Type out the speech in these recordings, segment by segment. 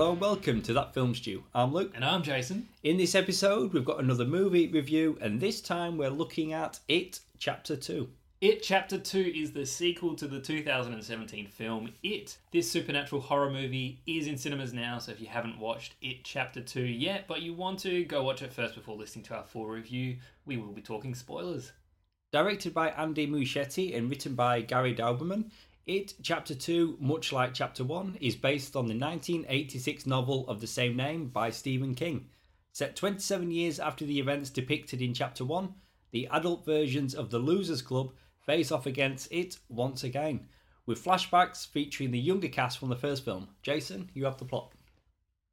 Hello and welcome to That Film Stew. I'm Luke. And I'm Jason. In this episode, we've got another movie review, and this time we're looking at It Chapter 2. It Chapter 2 is the sequel to the 2017 film It. This supernatural horror movie is in cinemas now, so if you haven't watched It Chapter 2 yet, but you want to, go watch it first before listening to our full review. We will be talking spoilers. Directed by Andy Muschietti and written by Gary Dauberman, It Chapter 2, much like Chapter 1, is based on the 1986 novel of the same name by Stephen King. Set 27 years after the events depicted in Chapter 1, the adult versions of the Losers Club face off against it once again, with flashbacks featuring the younger cast from the first film. Jason, you have the plot.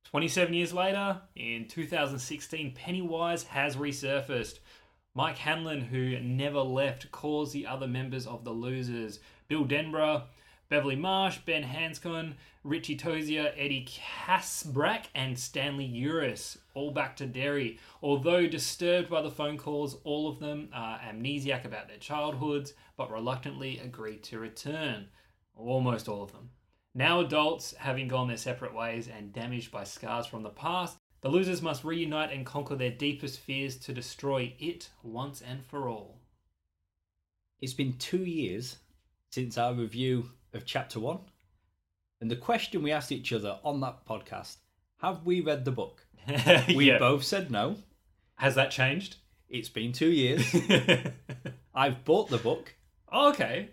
27 years later, in 2016, Pennywise has resurfaced. Mike Hanlon, who never left, calls the other members of the Losers Bill Denbrough, Beverly Marsh, Ben Hanscom, Richie Tozier, Eddie Kaspbrak, and Stanley Uris, all back to Derry. Although disturbed by the phone calls, all of them are amnesiac about their childhoods, but reluctantly agree to return. Almost all of them. Now adults, having gone their separate ways and damaged by scars from the past, the losers must reunite and conquer their deepest fears to destroy it once and for all. It's been two years since our review of Chapter 1, and the question we asked each other on that podcast have we read the book? We Yeah. both said no. Has that changed? It's been two years. I've bought the book. Oh, okay.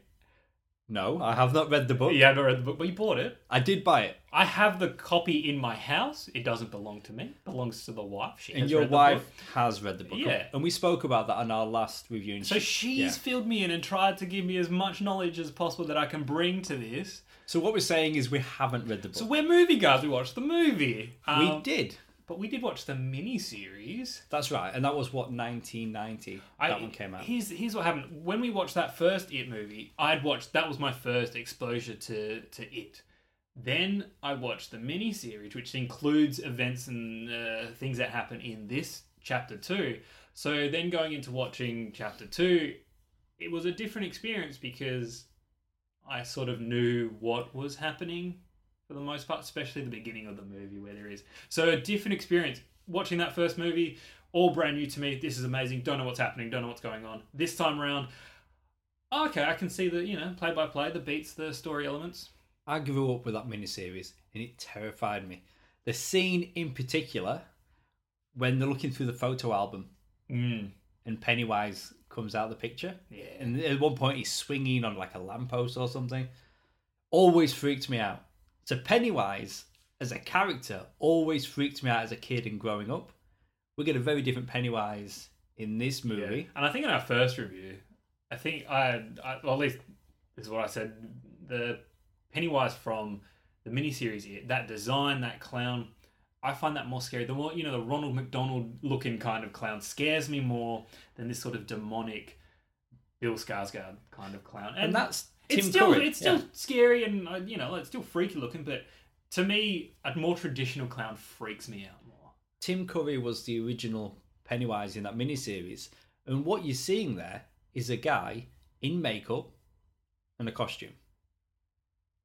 No, I have not read the book. You haven't read the book, but you bought it. I did buy it. I have the copy in my house. It doesn't belong to me. It belongs to the wife. She And has your read the wife book. has read the book. Yeah. And we spoke about that on our last review. and So she- she's yeah. filled me in and tried to give me as much knowledge as possible that I can bring to this. So what we're saying is we haven't read the book. So we're movie guys. We watched the movie. we Um, did. But we did watch the mini series. That's right. And that was what 1990 that one came out. Here's here's what happened. When we watched that first It movie, I'd watched that was my first exposure to to It. Then I watched the mini series, which includes events and uh, things that happen in this chapter two. So then going into watching chapter two, it was a different experience because I sort of knew what was happening for the most part, especially the beginning of the movie where there is. So a different experience. Watching that first movie, all brand new to me. This is amazing. Don't know what's happening. Don't know what's going on. This time around, okay, I can see the you know play by play, the beats, the story elements. I grew up with that miniseries and it terrified me. The scene in particular, when they're looking through the photo album Mm. and Pennywise comes out of the picture, Yeah. and at one point he's swinging on like a lamppost or something, always freaked me out. So Pennywise, as a character, always freaked me out as a kid and growing up. We get a very different Pennywise in this movie. And I think in our first review, I think I, I well, at least this is what I said. The Pennywise from the miniseries, that design, that clown, I find that more scary. The more you know, the Ronald McDonald looking kind of clown scares me more than this sort of demonic Bill Skarsgård kind of clown. And that's Tim it's still Curry. it's still Yeah. scary and uh, you know it's still freaky looking, but to me, a more traditional clown freaks me out more. Tim Curry was the original Pennywise in that miniseries, and what you're seeing there is a guy in makeup and a costume,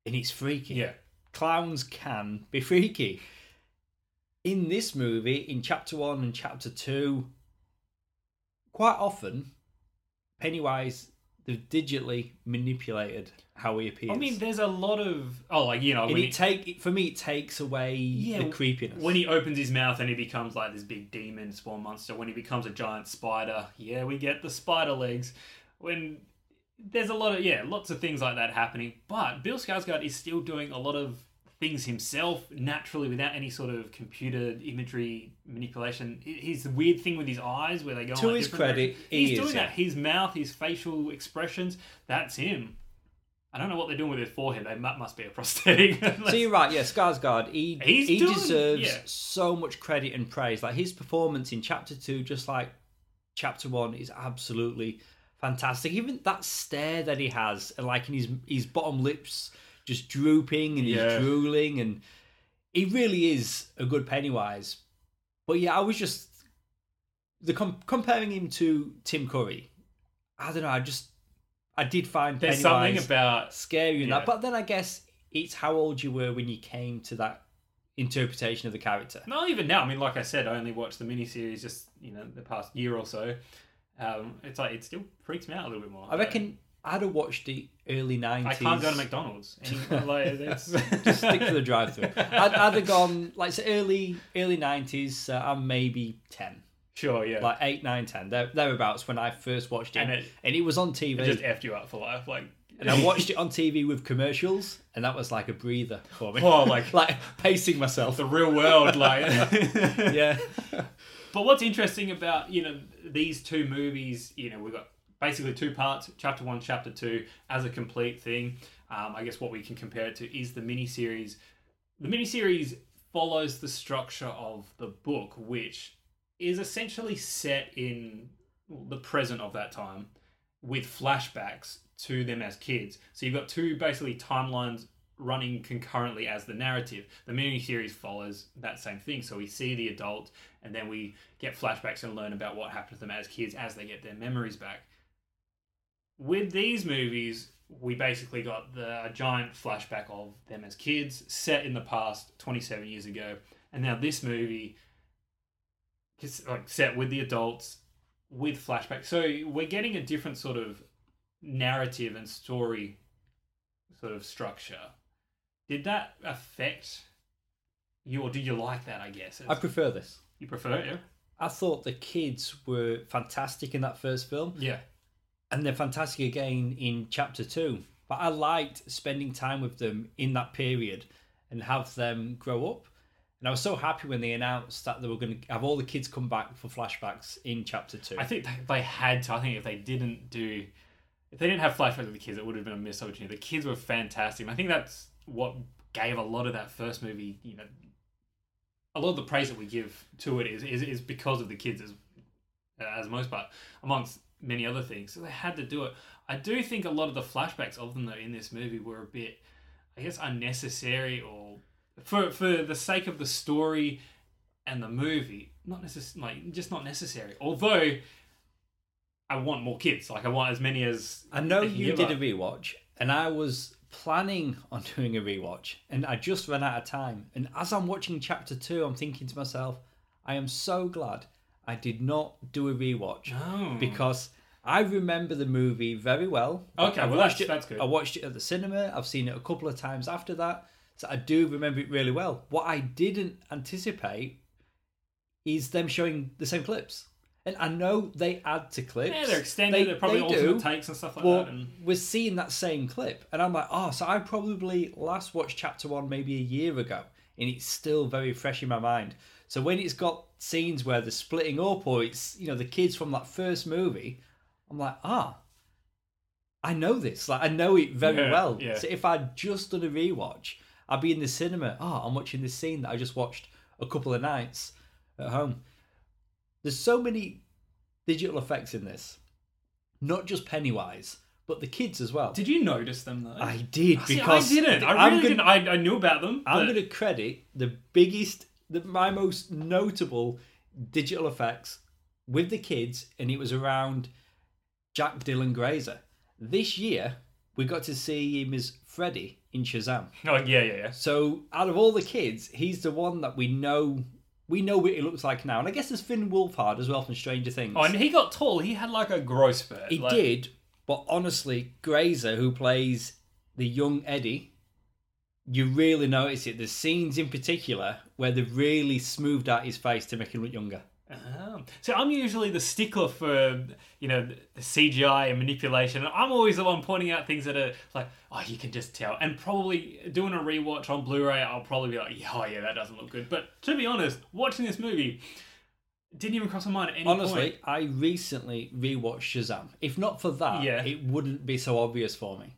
and it's freaky. Yeah. clowns can be freaky. In this movie, in chapter one and chapter two, quite often, Pennywise they've digitally manipulated how he appears. I mean, there's a lot of oh, like you know, and when it he, take for me it takes away Yeah, the creepiness. when he opens his mouth and he becomes like this big demon spawn monster. When he becomes a giant spider, yeah, we get the spider legs. When there's a lot of yeah, lots of things like that happening. But Bill Skarsgård is still doing a lot of things himself naturally without any sort of computer imagery manipulation. He- He's the weird thing with his eyes where they go. To his credit, he he's doing that. His mouth, his facial expressions, that's him. I don't know what they're doing with his forehead. Mu- must be a prosthetic. So you're right, yeah, Skarsgård, he He's he doing- deserves yeah. so much credit and praise. Like his performance in chapter two, just like chapter one, is absolutely fantastic. Even that stare that he has, and like in his his bottom lips just drooping and Yeah. he's drooling, and he really is a good Pennywise. But yeah, I was just the com- comparing him to Tim Curry. I don't know. I just I did find There's Pennywise something about scary in Yeah. that. But then I guess it's how old you were when you came to that interpretation of the character. Not even now. I mean, like I said, I only watched the miniseries just you know the past year or so. Um, it's like it still freaks me out a little bit more. I reckon I'd have watched the early nineties. I can't go to McDonald's. Like. Just stick to the drive-through. I'd, I'd have gone like say early early nineties. Uh, I'm maybe ten, Sure, yeah. like eight, nine, ten. There, thereabouts when I first watched it, And and it- it, was on TV. it just effed you up for life. Like, and I watched it on TV with commercials, and that was like a breather for me. Oh, like- like pacing myself. the real world. Like, yeah, But what's interesting about you know these two movies, you know, we've got basically two parts, chapter one, chapter two, as a complete thing. Um, I guess what we can compare it to is the miniseries. The miniseries follows the structure of the book, which is essentially set in the present of that time, with flashbacks to them as kids. So you've got two basically timelines running concurrently as the narrative. The miniseries follows that same thing. So we see the adult and then we get flashbacks and learn about what happened to them as kids as they get their memories back. With these movies, we basically got the a giant flashback of them as kids set in the past 27 years ago. And now this movie is like set with the adults with flashbacks. So we're getting a different sort of narrative and story sort of structure. Did that affect you, or did you like that? I guess I prefer this. you prefer it. Yeah. I thought the kids were fantastic in that first film, Yeah. And they're fantastic again in chapter two. But I liked spending time with them in that period and have them grow up. And I was so happy when they announced that they were going to have all the kids come back for flashbacks in chapter two. I think they, had to. I think if they didn't do, if they didn't have flashbacks of the kids, it would have been a missed opportunity. The kids were fantastic. I think that's what gave a lot of that first movie. You know, a lot of the praise that we give to it is is, is because of the kids as as most part, amongst many other things. So they had to do it. I do think a lot of the flashbacks of them though in this movie were a bit, I guess, unnecessary or for for the sake of the story and the movie, not necessarily like just not necessary. Although I want more kids, like I want as many as I know you did a rewatch, and I was planning on doing a rewatch, and I just ran out of time. And as I'm watching chapter two, I'm thinking to myself, I am so glad I did not do a rewatch Oh. because I remember the movie very well. Okay, I've well, watched that's- it. that's good. I watched it at the cinema. I've seen it a couple of times after that, so I do remember it really well. What I didn't anticipate is them showing the same clips. And I know they add to clips. yeah, they're extended. They- They, are probably they alternate do. takes and stuff like Well, that. And we're seeing that same clip, and I'm like, oh, so I probably last watched chapter one maybe a year ago, and it's still very fresh in my mind. So when it's got scenes where they're splitting up, or it's you know the kids from that first movie, I'm like, ah, I know this, like I know it very Yeah, well. yeah. So if I'd just done a rewatch, I'd be in the cinema. Oh, I'm watching this scene that I just watched a couple of nights at home. There's so many digital effects in this, not just Pennywise, but the kids as well. did you notice them though? I did See, because I didn't. I really gonna- didn't. I, I knew about them. I'm but- going to credit the biggest, the, my most notable digital effects with the kids, and it was around Jack Dylan Grazer. This year, we got to see him as Freddy in Shazam. Oh yeah, yeah, yeah. So, out of all the kids, he's the one that we know. We know what he looks like now, and I guess there's Finn Wolfhard as well from Stranger Things. Oh, and he got tall. He had like a growth spurt. He like- did, but honestly, Grazer, who plays the young Eddie, you really notice it. There's scenes in particular where they've really smoothed out his face to make him look younger. Oh. So I'm usually the stickler for you know the CGI and manipulation. I'm always the one pointing out things that are like, oh, you can just tell. And probably doing a rewatch on Blu-ray, I'll probably be like, yeah, oh yeah, that doesn't look good. But to be honest, watching this movie didn't even cross my mind at any Honestly, point. I recently rewatched Shazam. If not for that, Yeah. it wouldn't be so obvious for me.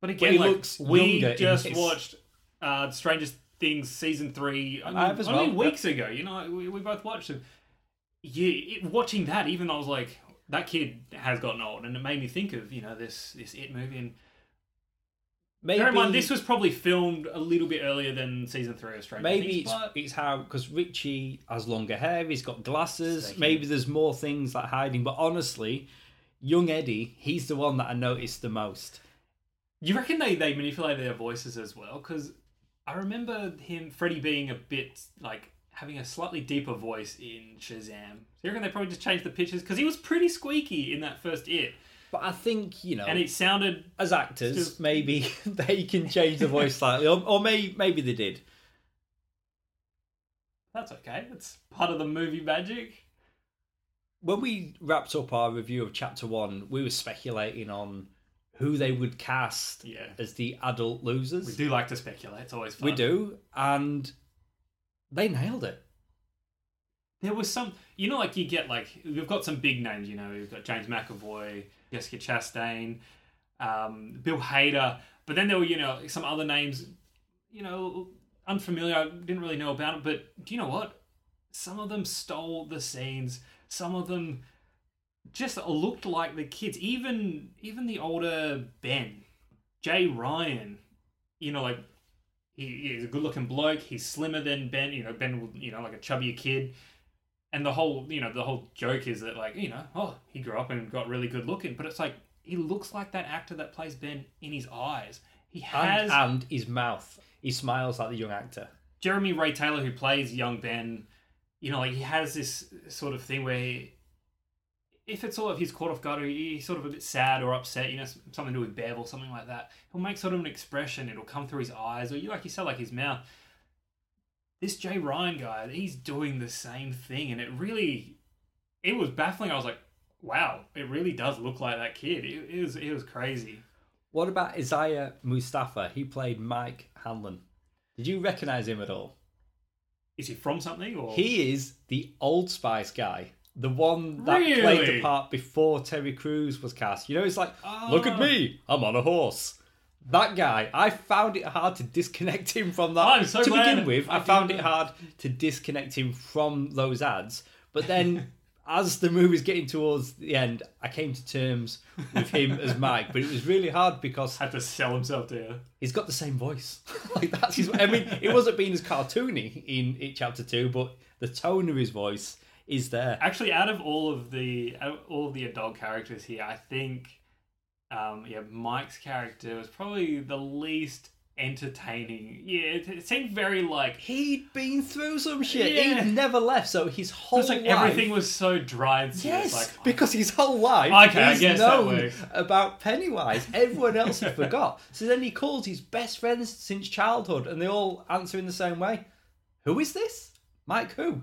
But again, like, we just watched uh, Stranger Things season three. I mean, as only well, weeks ago. You know, we, we both watched it. Yeah, it, watching that, even though I was like, that kid has gotten old, and it made me think of you know this this it movie. And Maybe, bear in mind, this was probably filmed a little bit earlier than season three of Stranger maybe Things. it's, but it's how because Richie has longer hair, he's got glasses. Maybe there's more things like hiding. But honestly, young Eddie, he's the one that I noticed the most. You reckon they they manipulated their voices as well? Because I remember him, Freddy, being a bit like having a slightly deeper voice in Shazam. So you reckon they probably just changed the pitches because he was pretty squeaky in that first It, But I think you know, and it sounded as actors, maybe they can change the voice slightly, or, or may, maybe they did. that's okay. It's part of the movie magic. When we wrapped up our review of chapter one, we were speculating on who they would cast Yeah. as the adult losers. We do like to speculate. It's always fun. We do, and they nailed it. There was some, you know, like you get like we've got some big names. You know, we've got James McAvoy, Jessica Chastain, um, Bill Hader, but then there were you know some other names, you know, unfamiliar. I didn't really know about it, but do you know what? Some of them stole the scenes. Some of them just looked like the kids. Even even the older Ben, Jay Ryan, you know, like he, he's a good looking bloke. He's slimmer than Ben. You know, Ben, you know, like a chubbier kid. And the whole, you know, the whole joke is that like, you know, oh, he grew up and got really good looking, but it's like he looks like that actor that plays Ben in his eyes. He has And, and his mouth, he smiles like the young actor. Jeremy Ray Taylor, who plays young Ben, you know, like he has this sort of thing where he, if it's sort of he's caught off guard or he's sort of a bit sad or upset, you know, something to do with Bev or something like that, he'll make sort of an expression. It'll come through his eyes or you like you said, like his mouth. This Jay Ryan guy, he's doing the same thing, and it really, it was baffling. I was like, wow, it really does look like that kid. It, it was, it was crazy. What about Isaiah Mustafa? He played Mike Hanlon. Did you recognize him at all? Is he from something or He is the Old Spice guy, the one that played the part before Terry Crews was cast. You know, it's like, look at Ah. me, I'm on a horse. That guy, I found it hard to disconnect him from that. I'm so to glad begin with, I I, found it hard to disconnect him from those ads. But then, as the movie's getting towards the end, I came to terms with him as Mike. But it was really hard because had to sell himself to you? he's got the same voice. like that's his. I mean, it wasn't being as cartoony in it chapter two, but the tone of his voice is there. Actually, out of all of the out of all of the adult characters here, I think, um, yeah, Mike's character was probably the least entertaining. Yeah, it, it seemed very like He'd been through some shit. Yeah. He'd never left, so his whole like life. everything was so dry and serious. Yes, Like, because his whole life Okay, I he's known about Pennywise. Everyone else had forgot. So then he calls his best friends since childhood, and they all answer in the same way. Who is this? Mike who?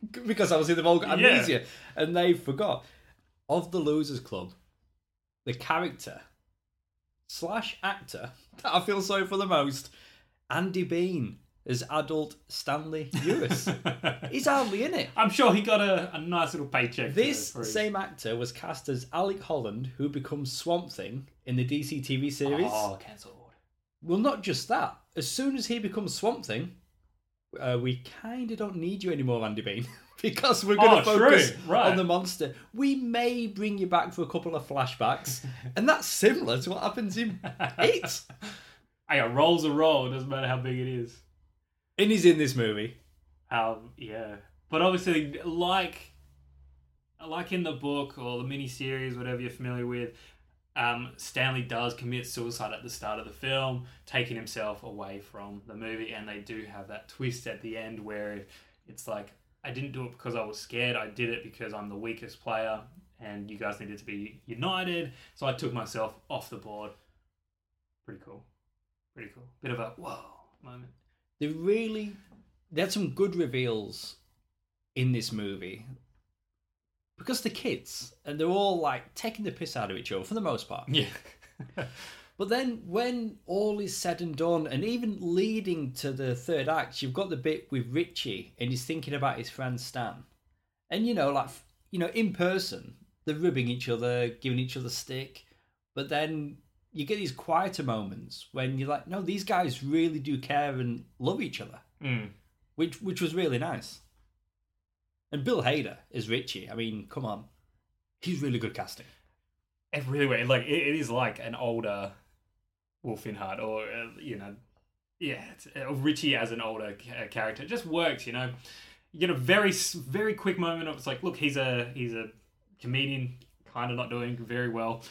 because obviously they've all got Yeah. amnesia, and they forgot. Of the Losers Club, the character slash actor that I feel sorry for the most, Andy Bean as adult Stanley Uris. He's hardly in it. I'm sure he got a, a nice little paycheck. This his- same actor was cast as Alec Holland, who becomes Swamp Thing in the DC TV series. Oh, cancelled. Well, not just that. As soon as he becomes Swamp Thing, uh, we kind of don't need you anymore, Andy Bean, because we're going to Oh, focus. Right. on the monster. We may bring you back for a couple of flashbacks, and that's similar to what happens in It. A roll's a roll. It doesn't matter how big it is. And he's in this movie. Um, yeah, but obviously, like, like in the book or the miniseries, whatever you're familiar with, um, Stanley does commit suicide at the start of the film, taking himself away from the movie, and they do have that twist at the end where it's like, I didn't do it because I was scared. I did it because I'm the weakest player, and you guys needed to be united. So I took myself off the board. Pretty cool. Pretty cool. Bit of a whoa moment. They really had some good reveals in this movie because the kids and they're all like taking the piss out of each other for the most part. Yeah. But then when all is said and done, and even leading to the third act, you've got the bit with Richie and he's thinking about his friend Stan, and you know, like you know, in person they're ribbing each other, giving each other stick, but then you get these quieter moments when you're like, no, these guys really do care and love each other Mm. which which was really nice. And Bill Hader is Richie. I mean, come on, he's really good casting. It really. Like it, it is like an older Wolfhard, or uh, you know, yeah, uh, Richie as an older ca- character. It just works, you know. You get a very very quick moment of it's like, look, he's a he's a comedian, kind of not doing very well.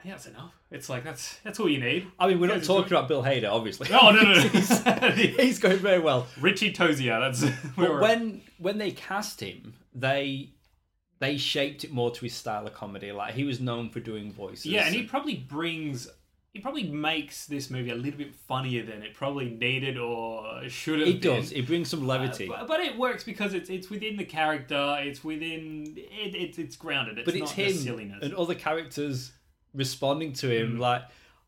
I think that's enough. It's like that's that's all you need. I mean, we're not talking about Bill Hader, obviously. Oh no no no! he's, he's going very well. Richie Tozier. That's But when when they cast him, they they shaped it more to his style of comedy. Like he was known for doing voices. yeah, and he probably brings. He probably makes this movie a little bit funnier than it probably needed or should have. it been. does. It brings some levity. Uh, but, but it works because it's it's within the character. It's within it, it's it's grounded. It's but not it's the him silliness. and other characters responding to him. Mm. Like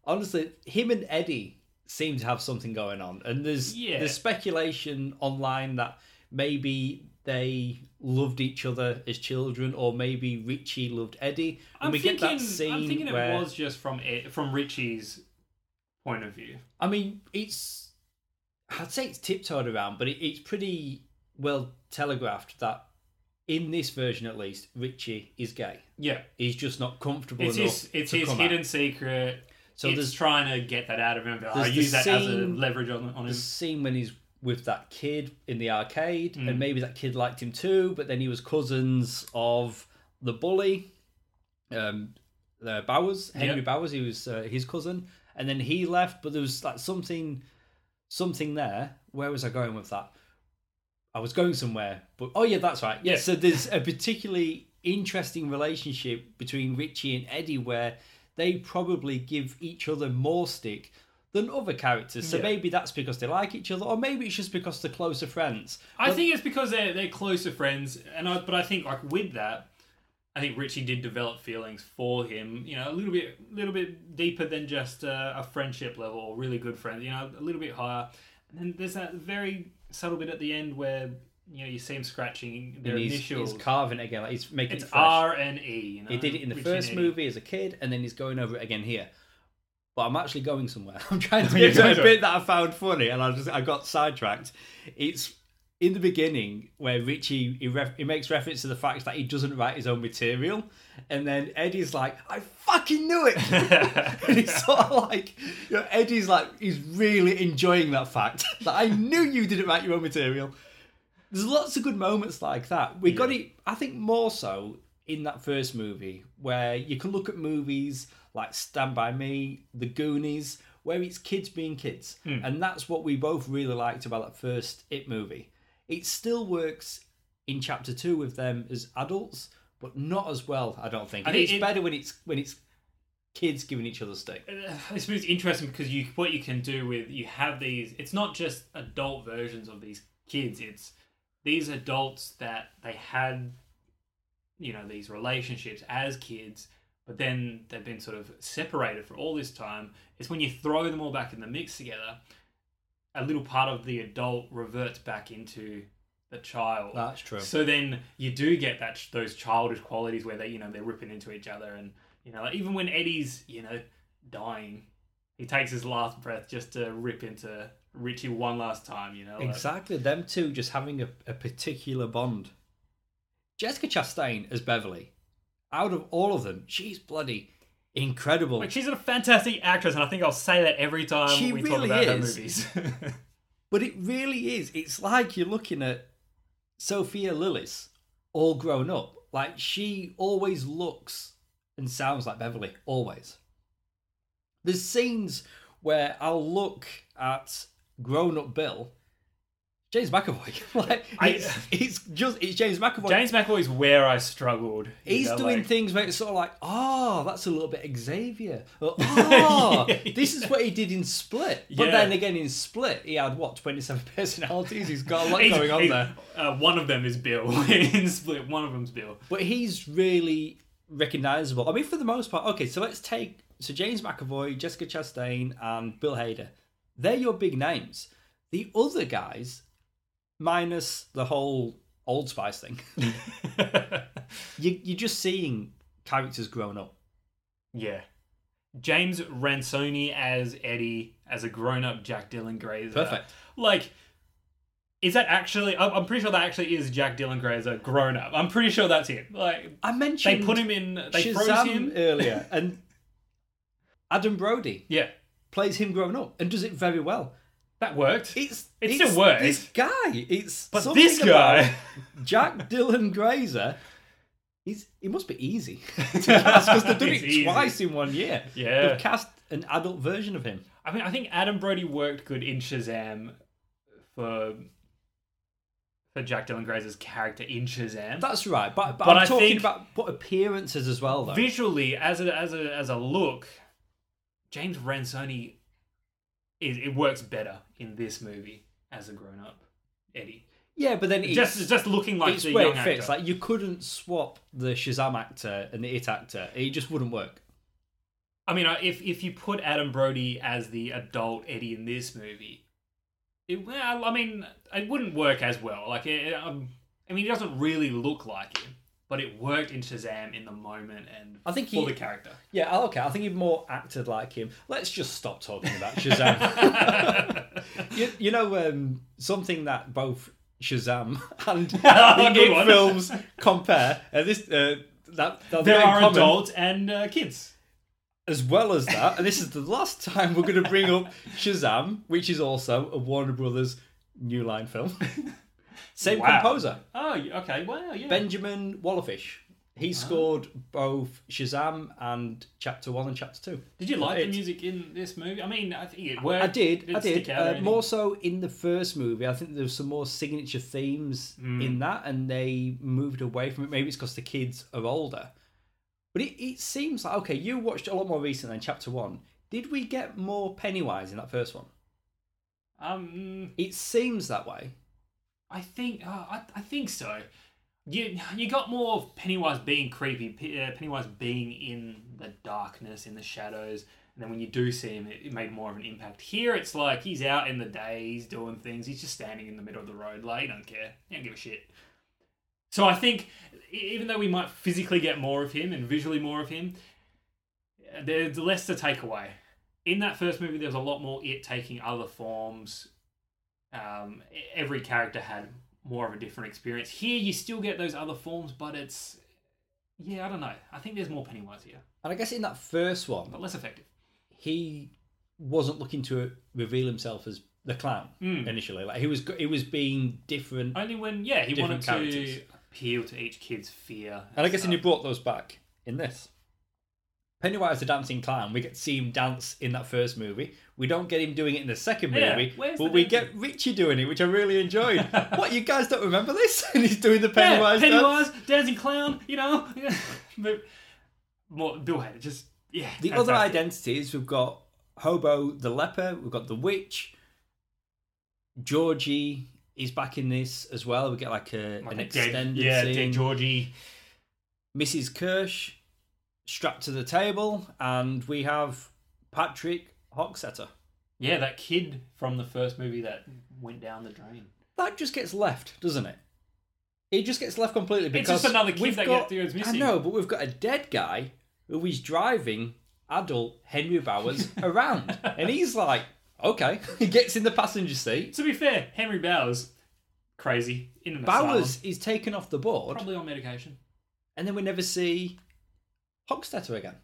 honestly, him and Eddie seem to have something going on, and there's Yeah. there's speculation online that maybe they loved each other as children, or maybe Richie loved Eddie. And I'm we thinking. get that scene I'm thinking it was just from it, from Richie's point of view. I mean, it's I'd say it's tiptoed around, but it, it's pretty well telegraphed that in this version, at least, Richie is gay. Yeah, He's just not comfortable it's enough. his it's to his come hidden out. secret. So there's trying to get that out of him. But I there's the use that as a scene- leverage on, on him. the scene when he's with that kid in the arcade, Mm. and maybe that kid liked him too, but then he was cousins of the bully, um, uh, Bowers, Henry Yep. Bowers. He was uh, his cousin, and then he left. But there was like something, something there. Where was I going with that? I was going somewhere, but oh yeah, that's right. Yeah, so there's a particularly interesting relationship between Richie and Eddie where they probably give each other more stick than other characters. So Yeah. maybe that's because they like each other, or maybe it's just because they're closer friends. I But- think it's because they're they're closer friends, and I, but I think like with that, I think Richie did develop feelings for him. You know, a little bit, little bit deeper than just a, a friendship level, or really good friends. You know, a little bit higher. And there's that very subtle bit at the end where you know you see him scratching their and he's, initials. he's carving it again. Like he's making it's it fresh. R and E. You know, he did it in the Richie first movie as a kid, and then he's going over it again here. But I'm actually going somewhere. I'm trying to You're get to a bit that I found funny, and I just I got sidetracked. It's in the beginning where Richie he, ref, he makes reference to the fact that he doesn't write his own material, and then Eddie's like, "I fucking knew it," and it's sort of like you know, Eddie's like he's really enjoying that fact that I knew you didn't write your own material. There's lots of good moments like that. We got it, I think, more so in that first movie, where you can look at movies like Stand By Me, The Goonies, where it's kids being kids. Hmm. And that's what we both really liked about that first It movie. It still works in chapter two with them as adults, but not as well, I don't think. I think it's it- better when it's when it's kids giving each other stick. Uh, This movie's interesting because you what you can do with you have these. It's not just adult versions of these kids. It's these adults that they had, you know, these relationships as kids, but then they've been sort of separated for all this time. It's when you throw them all back in the mix together, a little part of the adult reverts back into the child. Ah, that's true. So then you do get that those childish qualities where they you know they're ripping into each other and you know like even when Eddie's you know dying, he takes his last breath just to rip into Richie one last time. You know like- Exactly, them two just having a, a particular bond. Jessica Chastain as Beverly, out of all of them, she's bloody incredible. Like she's a fantastic actress, and I think I'll say that every time She we really talk about her movies. But it really is. It's like you're looking at Sophia Lillis, all grown up. Like she always looks and sounds like Beverly, always. There's scenes where I'll look at grown up Bill, James McAvoy. like I- it's, just it's James McAvoy. James McAvoy's where I struggled. He's know, doing like- things where it's sort of like, oh, that's a little bit Xavier. Or, oh, Yeah. this is what he did in Split. But Yeah. then again, in Split, he had what twenty seven personalities. He's got a lot going on there. Uh, one of them is Bill in Split. One of them's Bill. But he's really recognizable. I mean, for the most part. Okay, so let's take so James McAvoy, Jessica Chastain, and Bill Hader. They're your big names. The other guys, minus the whole Old Spice thing, you, you're just seeing characters growing up. Yeah. James Ransoni as Eddie, as a grown up Jack Dylan Grazer. Perfect. Like, is that actually. I'm pretty sure that actually is Jack Dylan Grazer grown up. I'm pretty sure that's him. Like, I mentioned, they put him in. They froze him. earlier, and Adam Brody Yeah. plays him growing up and does it very well. That worked. It's It it's still works. This guy, it's But this guy- Jack Dylan Grazer He's he must be easy to cast because they've done it easy. twice in one year. Yeah. They've cast an adult version of him. I mean, I think Adam Brody worked good in Shazam for for Jack Dylan Grazer's character in Shazam. That's right, but, but, But I'm I talking about but appearances as well, though. Visually, as a as a as a look, James Ransoni is it works better in this movie as a grown up Eddie. yeah, but then it's, Just just looking like it's the where young it fits. actor. Like you couldn't swap the Shazam actor and the It actor; it just wouldn't work. I mean, if if you put Adam Brody as the adult Eddie in this movie, it well, I mean, it wouldn't work as well. Like, it, um, I mean, he doesn't really look like him, but it worked in Shazam in the moment and I think for he- the character. Yeah, okay. I think he more acted like him. Let's just stop talking about Shazam. you, you know, um, something that both Shazam and the Good It one. films compare. Uh, this uh, that, that there are common, adults and uh, kids. as well as that, and this is the last time we're going to bring up Shazam, which is also a Warner Brothers New Line film. Same Wow. composer, Oh, okay. Wow. Yeah. Benjamin Wallfisch. He scored both Shazam and Chapter One and Chapter Two. Did you like the music in this movie? I mean, I think it worked. I did, I did. stick out or Uh, more so in the first movie. I think there was some more signature themes Mm. in that, and they moved away from it. Maybe it's because the kids are older. But it, it seems like okay. You watched a lot more recent than Chapter One. Did we get more Pennywise in that first one? Um, It seems that way. I think uh, I, I think so. You you got more of Pennywise being creepy, uh, Pennywise being in the darkness, in the shadows, and then when you do see him, it, it made more of an impact. Here, it's like he's out in the day, he's doing things, he's just standing in the middle of the road, like he don't care, he don't give a shit. So I think even though we might physically get more of him and visually more of him, there's less to take away. In that first movie, there was a lot more it taking other forms. Um, every character had more of a different experience. Here, you still get those other forms, but it's yeah, I don't know. I think there's more Pennywise here, And I guess in that first one, but less effective. he wasn't looking to reveal himself as the clown Mm. initially. Like he was, he was being different. Only when yeah, he wanted characters. to appeal to each kid's fear. And I guess when you brought those back in this. Pennywise the dancing clown, we get to see him dance in that first movie. We don't get him doing it in the second Yeah, movie, where's but we dancing? get Richie doing it, which I really enjoyed. what, you guys don't remember this? and he's doing the yeah, Pennywise, dance? Pennywise, dancing clown, you know. but more Bill Hader, just yeah. The other fantastic. identities, we've got Hobo the leper, we've got the witch, Georgie is back in this as well. We get like a, Like an a dead- extended yeah, scene. dead Georgie. Mrs. Kersh strapped to the table, and we have Patrick Hockstetter. Yeah, that kid from the first movie that went down the drain. That just gets left, doesn't it? It just gets left completely because It's just another kid we've that got, gets- goes I know, but we've got a dead guy who is driving adult Henry Bowers around, and he's like, okay, he gets in the passenger seat. To be fair, Henry Bowers, crazy in an Bowers asylum, is taken off the board, probably on medication. and then we never see Hockstetter again.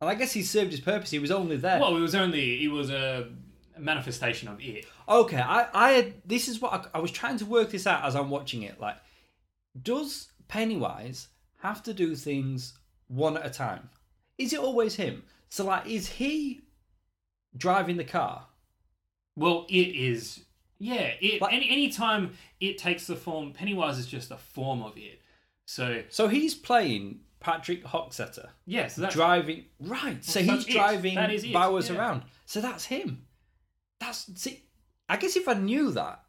And I guess he served his purpose. He was only there. Well, it was only it was a manifestation of it. Okay, I, I had, this is what I, I was trying to work this out as I'm watching it. Like, does Pennywise have to do things one at a time? Is it always him? So, like, is he driving the car? Well, it is. Yeah, it. Like- any any time it takes the form, Pennywise is just a form of it. So So he's playing Patrick Hockstetter, yeah, so that's driving right. So Well, he's driving it, Bowers yeah. around. So that's him. That's see. I guess if I knew that,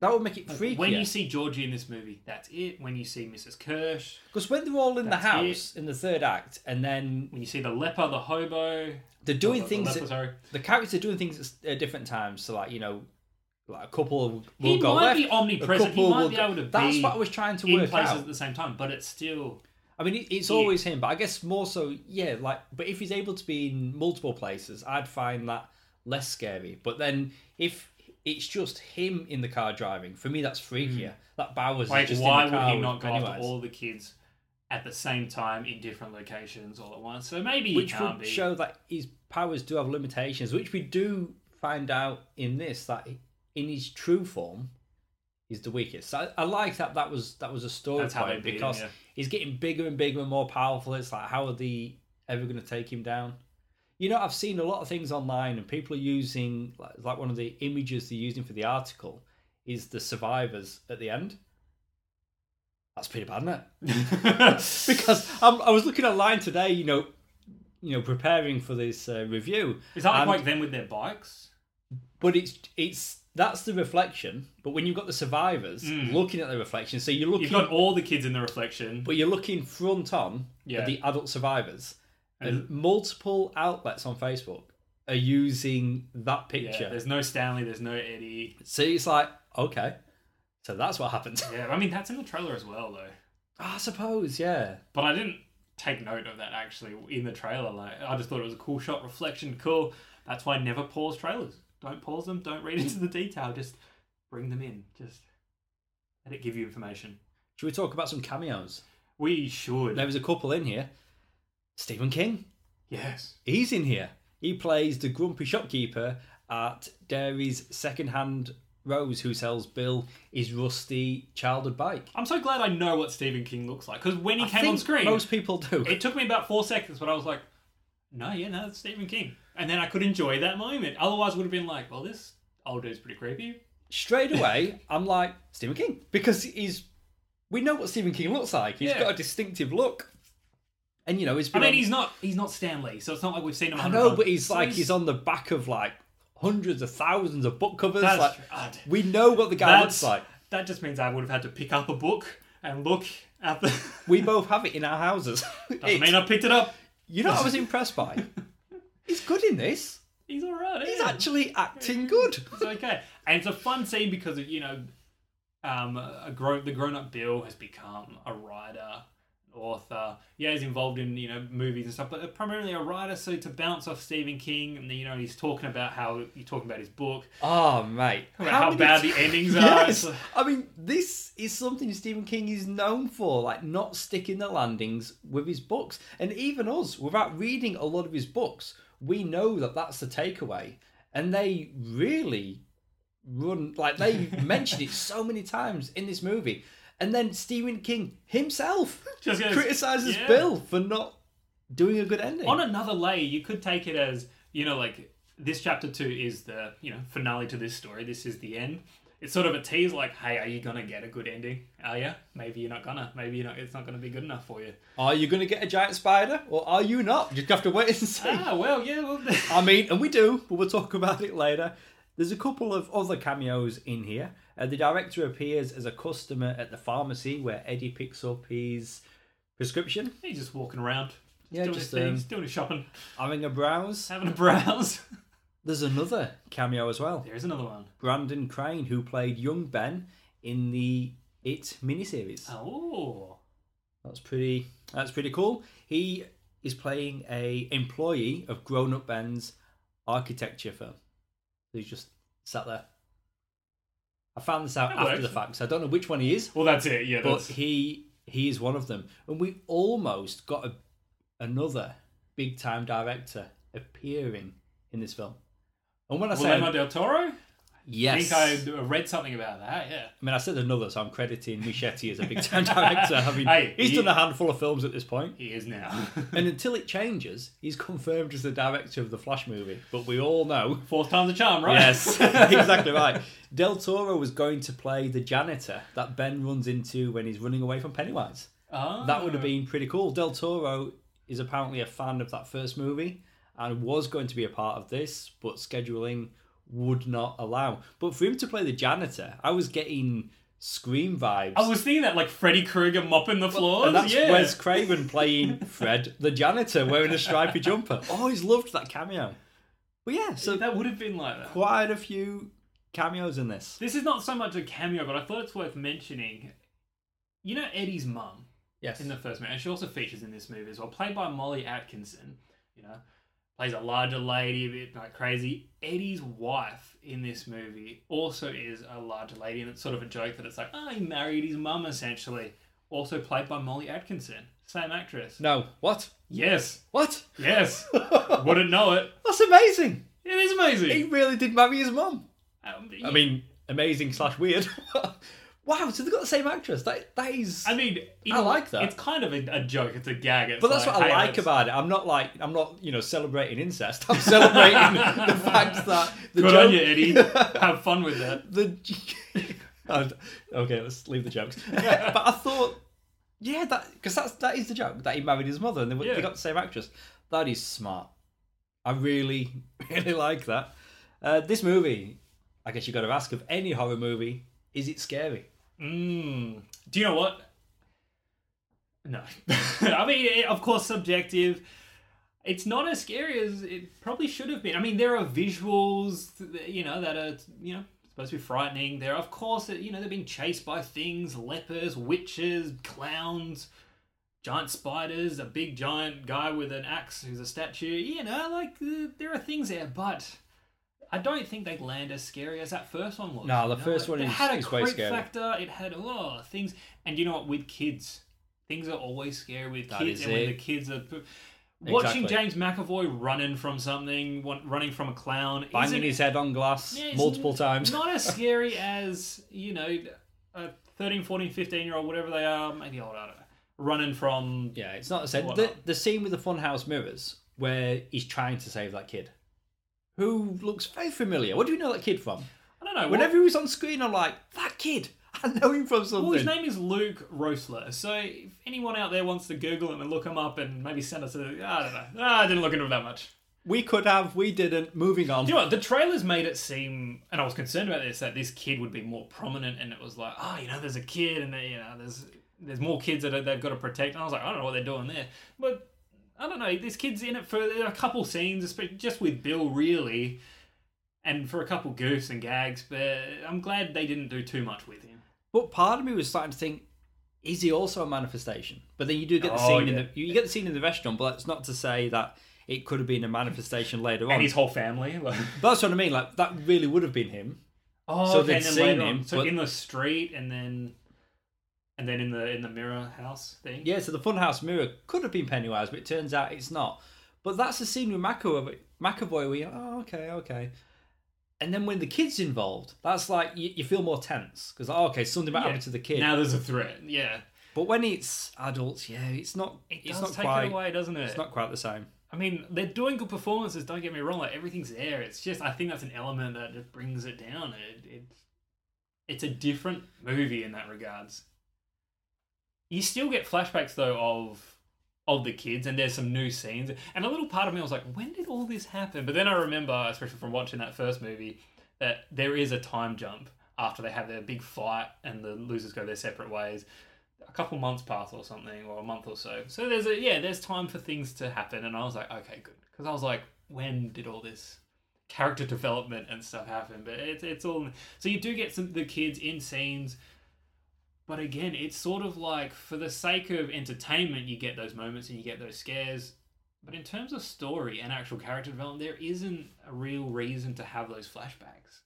that would make it freakier. when you see Georgie in this movie, that's it. When you see Mrs. Kersh, Because when they're all in the house in the third act, and then when you see the leper, the hobo, they're doing the- the things. leper, that- sorry. the characters are doing things at different times. So, like you know, like a couple will He go might left. be omnipresent. He might be able to That's what I was trying to in work places out. at the same time, but it's still I mean, it, it's Yeah. always him, but I guess more so, yeah. Like, but if he's able to be in multiple places, I'd find that less scary. But then if it's just him in the car driving, for me, that's freakier. Hmm. That Bowers like why would he not go after all the kids at the same time in different locations all at once? So maybe which would be. show that his powers do have limitations, which we do find out in this that in his true form, is the weakest. I, I like that. That was that was a story point beat him, because yeah. he's getting bigger and bigger and more powerful. It's like how are they ever going to take him down? You know, I've seen a lot of things online, and people are using like, like one of the images they're using for the article is the survivors at the end. That's pretty bad, isn't it? because I'm, I was looking online today, you know, you know, preparing for this uh, review. Is that like, and- like them with their bikes? but it's it's that's the reflection. But when you've got the survivors looking at the reflection, so you're looking, Mm. You've got all the kids in the reflection. but you're looking front on Yeah. at the adult survivors, and multiple outlets on Facebook are using that Yeah, picture. there's no Stanley, there's no Eddie. so it's like, okay, so that's what happened. Yeah, I mean that's in the trailer as well though. I suppose, yeah. But I didn't take note of that actually in the trailer. Like I just thought it was a cool shot, reflection, cool. That's why I never pause trailers. Don't pause them. Don't read into the detail. Just bring them in. Just let it give you information. Should we talk about some cameos? We should. There was a couple in here. Stephen King. Yes. He's in here. He plays the grumpy shopkeeper at Derry's second-hand Rose, who sells Bill his rusty childhood bike. I'm so glad I know what Stephen King looks like because when he I came on screen, most people do. it took me about four seconds, but I was like, no, yeah, no, that's Stephen King. And then I could enjoy that moment. Otherwise, would have been like, well, this old dude's pretty creepy. Straight away, I'm like Stephen King because he's. We know what Stephen King looks like. He's Yeah. got a distinctive look, and you know he's I been. mean, on- he's not he's not Stan Lee, so it's not like we've seen him. I know, times. but he's So like he's on the back of like hundreds of thousands of book covers. That's like true. Ah, d- we know what the guy That's- looks like. That just means I would have had to pick up a book and look at the. We both have it in our houses. It- mean I picked it up. you know, what I was impressed by. He's good in this. He's all right. He's yeah. actually acting good. It's okay, and it's a fun scene because of you know, um, a grown the grown up Bill has become a writer, author. Yeah, he's involved in you know movies and stuff, but primarily a writer. So to bounce off Stephen King, and you know he's talking about how he's talking about his book, Oh, mate. how, many bad ti- the endings are. Yes. Like- I mean, this is something Stephen King is known for, like not sticking the landings with his books. And even us, without reading a lot of his books, we know that that's the takeaway. And they really run, like, they mention it so many times in this movie. And then Stephen King himself Just goes, criticizes "Yeah." Bill for not doing a good ending. on another layer, you could take it as you know, like this chapter two is the you know finale to this story. This is the end. It's sort of a tease, like, hey, are you gonna get a good ending? Are you? Maybe you're not gonna. Maybe you're not. It's not gonna be good enough for you. Are you going to get a giant spider or are you not? You just have to wait and see. Ah, well, yeah. Well, I mean, and we do, but we'll talk about it later. There's a couple of other cameos in here. Uh, the director appears as a customer at the pharmacy where Eddie picks up his prescription, he's just walking around. Yeah, doing just, his things, um, doing his shopping, having a browse. having a browse. There's another cameo as well. There's another one. Brandon Crane, who played young Ben in the It miniseries. Oh, That's pretty. That's pretty cool. He is playing a employee of Grown Up Ben's architecture firm. He's just sat there. I found this out That after works. the fact, so I don't know which one he is, well, that's it. Yeah, but that's he he is one of them. And we almost got a, another big time director appearing in this film. And when I say Guillermo del Toro. yes, I think I read something about that. Yeah. I mean I said another, so I'm crediting Muschietti as a big time director. I mean, Hey, he's he- done a handful of films at this point. He is now. And until it changes, he's confirmed as the director of the Flash movie. But we all know. Fourth time's a charm, right? Yes, exactly right. Del Toro was going to play the janitor that Ben runs into when he's running away from Pennywise. Oh. That would have ah. been pretty cool. Del Toro is apparently a fan of that first movie and was going to be a part of this, but scheduling would not allow. But for him to play the janitor, I was getting Scream vibes. I was thinking that, like Freddy Krueger mopping the floors. And that's yeah. Wes Craven playing Fred the janitor wearing a stripy jumper. Oh, Always loved that cameo. But yeah, so So that would have been like that. quite a few cameos in this. This is not so much a cameo, but I thought it's worth mentioning. You know Eddie's mum Yes. in the first movie, and she also features in this movie as well, played by Molly Atkinson. You know, plays a larger lady, a bit like crazy. Eddie's wife in this movie also is a larger lady, and it's sort of a joke that it's like, oh, he married his mum essentially. Also played by Molly Atkinson, same actress. no. What? Yes, What? yes, wouldn't know it. That's amazing. It is amazing. He really did marry his mum. Um, I mean, amazing slash weird. wow, so they've got the same actress. That that is. I mean, I like that. It's kind of a, a joke. It's a gag. It's but that's like, what I hey, like let's- about it. I'm not like I'm not you know celebrating incest. I'm celebrating the fact that the Good joke, on you, Eddie. Have fun with that. the okay, let's leave the jokes. but I thought, yeah, that because that's that is the joke that he married his mother and they, Yeah. they got the same actress. That is smart. I really, really like that. Uh, this movie, I guess you got to ask of any horror movie, is it scary? Mm. Do you know what? No. I mean, it, of course, subjective. It's not as scary as it probably should have been. I mean, there are visuals, you know, that are, you know, supposed to be frightening. There, are, of course, you know, they're being chased by things, lepers, witches, clowns, giant spiders, a big giant guy with an axe who's a statue. You know, like, there are things there, but I don't think they land as scary as that first one was. No, the you know? first one it is- had a is creep factor. It had oh things, and you know what? With kids, things are always scary with That kids, and when the kids are. Watching Exactly. James McAvoy running from something, running from a clown, Banging his head on glass yeah, multiple n- times. Not as scary as, you know, a 13, 14, 15 year old, whatever they are, maybe older, I don't know, running from. Yeah, it's not the same. The, the scene with the funhouse mirrors where he's trying to save that kid, who looks very familiar. What do you know that kid from? I don't know. Whenever he was on screen, I'm like, that kid. I know him from something. well, his name is Luke Roessler. So if anyone out there wants to Google him and look him up and maybe send us a. I don't know. Ah, I didn't look into him that much. We could have, we didn't. Moving on. Do you know what? The trailers made it seem, and I was concerned about this, that this kid would be more prominent, and it was like, oh, you know, there's a kid, and they, you know, there's there's more kids that they've got to protect. And I was like, I don't know what they're doing there, but I don't know. This kid's in it for a couple scenes, just with Bill, really, and for a couple goofs and gags. But I'm glad they didn't do too much with him. But part of me was starting to think, is he also a manifestation? But then you do get the Oh, scene in the you get the scene in the restaurant, but that's not to say that it could have been a manifestation later on. And his whole family. Like, But that's what I mean. Like that really would have been him. oh, So okay, they'd and then seen later him, so but- in the street, and then. And then in the in the mirror house thing. Yeah, so the funhouse mirror could have been Pennywise, but it turns out it's not. But that's the scene with McAvoy, McAvoy where you're, oh, okay, okay. And then when the kid's involved, that's like, you, you feel more tense. Because, oh, okay, something might Yeah. happen to the kid. Now there's a threat. Yeah. but when it's adults, yeah, it's not, It it's does not take quite, it away, doesn't it? it's not quite the same. I mean, they're doing good performances. Don't get me wrong. Like everything's there. It's just I think that's an element that just brings it down. It, it it's a different movie in that regards. You still get flashbacks though of of the kids, and there's some new scenes. And a little part of me was like, when did all this happen? But then I remember, especially from watching that first movie, that there is a time jump after they have their big fight and the losers go their separate ways a couple months pass or something, or a month or so. So there's a yeah, there's time for things to happen, and I was like, okay, good, because I was like, when did all this character development and stuff happen? But it's it's all so you do get some the kids in scenes, but again, it's sort of like for the sake of entertainment, you get those moments and you get those scares. But in terms of story and actual character development, there isn't a real reason to have those flashbacks.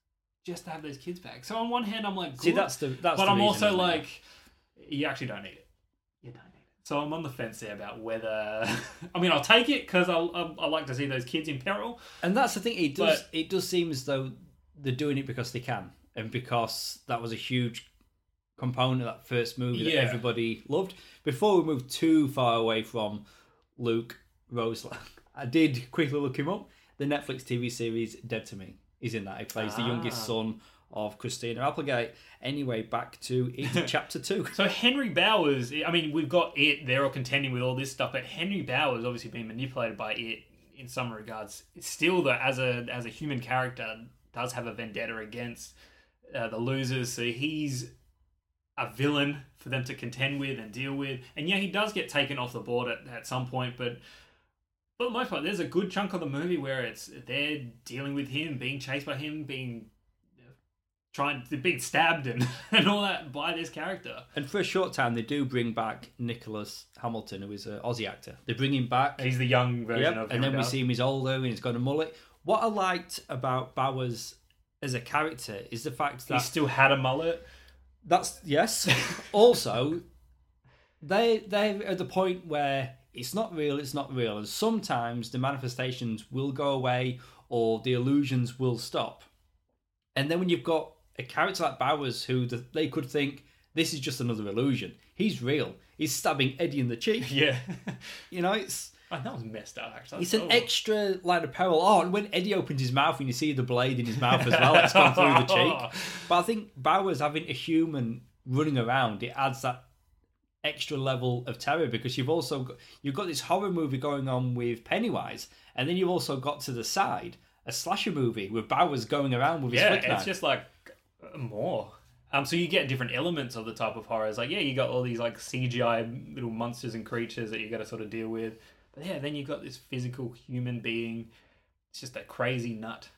Just to have those kids back. So on one hand, I'm like, See, that's the, that's but the I'm reason, also isn't it? like, you actually don't need it. You don't need it. So I'm on the fence there about whether. I mean, I'll take it because I, I I like to see those kids in peril. And that's the thing. It does. But- it does seem as though they're doing it because they can, and because that was a huge component of that first movie that everybody loved. Before we move too far away from Luke Roessler, I did quickly look him up. The Netflix TV series Dead to Me is in that. He plays the youngest Ah. son of Christina Applegate. Anyway, back to it, chapter two. So Henry Bowers, I mean, we've got it. They're all contending with all this stuff, but Henry Bowers obviously being manipulated by it in some regards. Still, though, as a as a human character, does have a vendetta against uh, the losers. So he's a villain for them to contend with and deal with. And yeah, he does get taken off the board at, at some point, but for the most part, there's a good chunk of the movie where it's they're dealing with him, being chased by him, being trying to being stabbed and, and all that by this character. And for a short time, they do bring back Nicholas Hamilton, who is an Aussie actor. They bring him back. He's the young version Yep, of and then we see him he's older and he's got a mullet. What I liked about Bowers as a character is the fact that He still had a mullet. That's yes. also, they they're at the point where it's not real, it's not real, and sometimes the manifestations will go away or the illusions will stop. And then when you've got a character like Bowers, who the, they could think this is just another illusion. He's real. He's stabbing Eddie in the cheek. Yeah. You know, it's oh, that was messed up, actually. it's an Oh. extra line of peril. Oh, and when Eddie opens his mouth and you see the blade in his mouth as well, it's gone through the cheek. But I think Bowers having a human running around, it adds that extra level of terror because you've also got, you've got this horror movie going on with Pennywise, and then you've also got to the side a slasher movie with Bowers going around with his Yeah, it's just like uh, more. Um, so you get different elements of the type of horror. It's Like, yeah, you got all these like CGI little monsters and creatures that you got to sort of deal with. But yeah, then you've got this physical human being. It's just a crazy nut.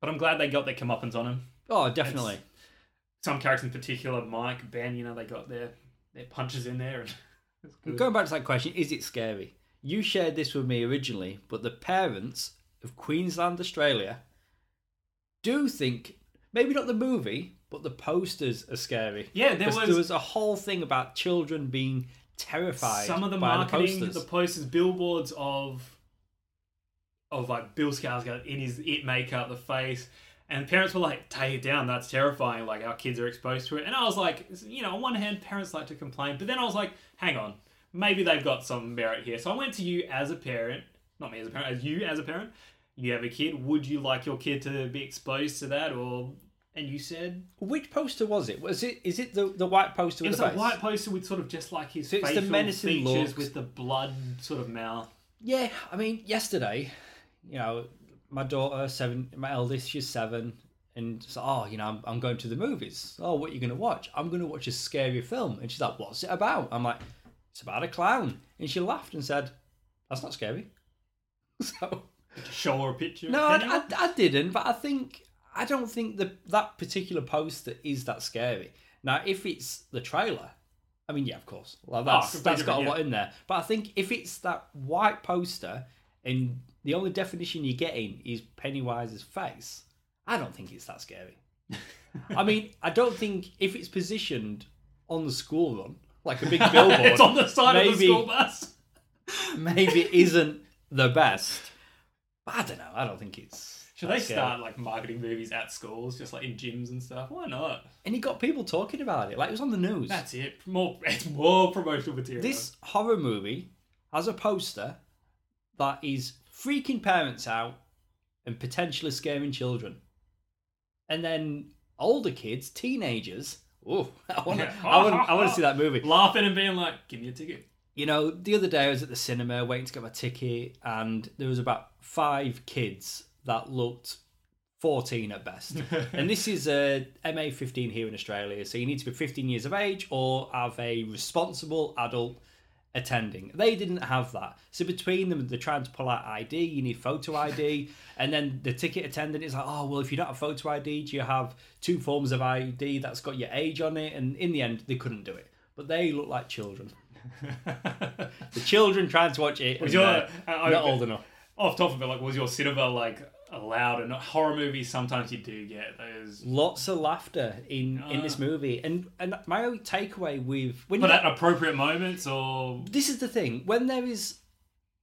But I'm glad they got their comeuppance on him. oh, definitely. Some characters in particular, Mike, Ben, you know, they got their their punches in there. And it's good. Going back to that question, is it scary? You shared this with me originally, but the parents of Queensland, Australia, do think maybe not the movie, but the posters are scary. Yeah, there was- there was a whole thing about children being terrified. some of the marketing, the the posters. posters. billboards of of like Bill Skarsgård in his it makeup, the face, and parents were like, "Take it down, that's terrifying." Like our kids are exposed to it, and I was like, you know, on one hand, parents like to complain, but then I was like, hang on, maybe they've got some merit here. So I went to you as a parent, not me as a parent, as you as a parent. You have a kid. Would you like your kid to be exposed to that, or? And you said Which poster was it? Was it? Is it the the white poster the a face? white poster with sort of just like his So it's the menacing features looks. with the blood sort of mouth. Yeah, I mean, yesterday, you know, my daughter, seven, my eldest, she's seven, and so, oh, you know, I'm, I'm going to the movies. Oh, what are you going to watch? I'm going to watch a scary film. And she's like, what's it about? I'm like, it's about a clown. And she laughed and said, that's not scary. So, Show her a picture. no, I, I, I didn't, but I think, I don't think that that particular poster is that scary. Now, if it's the trailer, I mean, yeah, of course. Well, ah, that's, completely that's got a lot in there. But I think if it's that white poster and the only definition you're getting is Pennywise's face, I don't think it's that scary. I mean, I don't think if it's positioned on the school run, like a big billboard, it's on the side of the maybe- school bus. maybe it isn't the best. But I don't know. I don't think it's. Should they start like marketing movies at schools, just like in gyms and stuff? Why not? And he got people talking about it. Like it was on the news. That's it. More, it's more promotional material. This horror movie has a poster that is freaking parents out and potentially scaring children. And then older kids, teenagers. Oh, I want to. Yeah. I want to see that movie. laughing and being like, "Give me a ticket." You know, the other day I was at the cinema waiting to get my ticket, and there was about five kids that looked 14 at best. and this is a MA 15 here in Australia, so you need to be 15 years of age or have a responsible adult attending. They didn't have that. So between them, they're trying to pull out ID, you need photo ID, and then the ticket attendant is like, oh, well, if you don't have photo ID, do you have two forms of ID that's got your age on it? And in the end, they couldn't do it. But they look like children. The children trying to watch it. Was and, uh, not old enough. Off top of it? Like, was your cinema like allowed? And horror movies sometimes you do get those. Lots of laughter in in this Ah. movie, and and my only takeaway with when But you at appropriate moments, or this is the thing when there is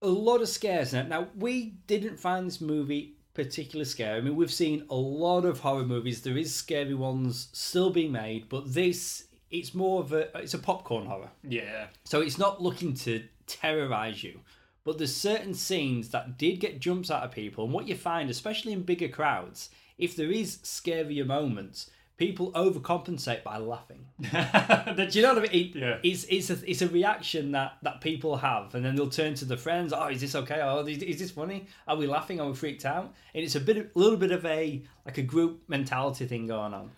a lot of scares in it. Now we didn't find this movie particularly scary. I mean, we've seen a lot of horror movies. There is scary ones still being made, but this it's more of a it's a popcorn horror. yeah, So it's not looking to terrorize you. But there's certain scenes that did get jumps out of people. And what you find, especially in bigger crowds, if there is scarier moments, people overcompensate by laughing. Do you know what I mean? It- Yeah. It's it's a it's a reaction that that people have, and then they'll turn to the friends. Oh, is this okay? Oh, is, is this funny? Are we laughing? Are we freaked out? And it's a bit, a little bit of a like a group mentality thing going on.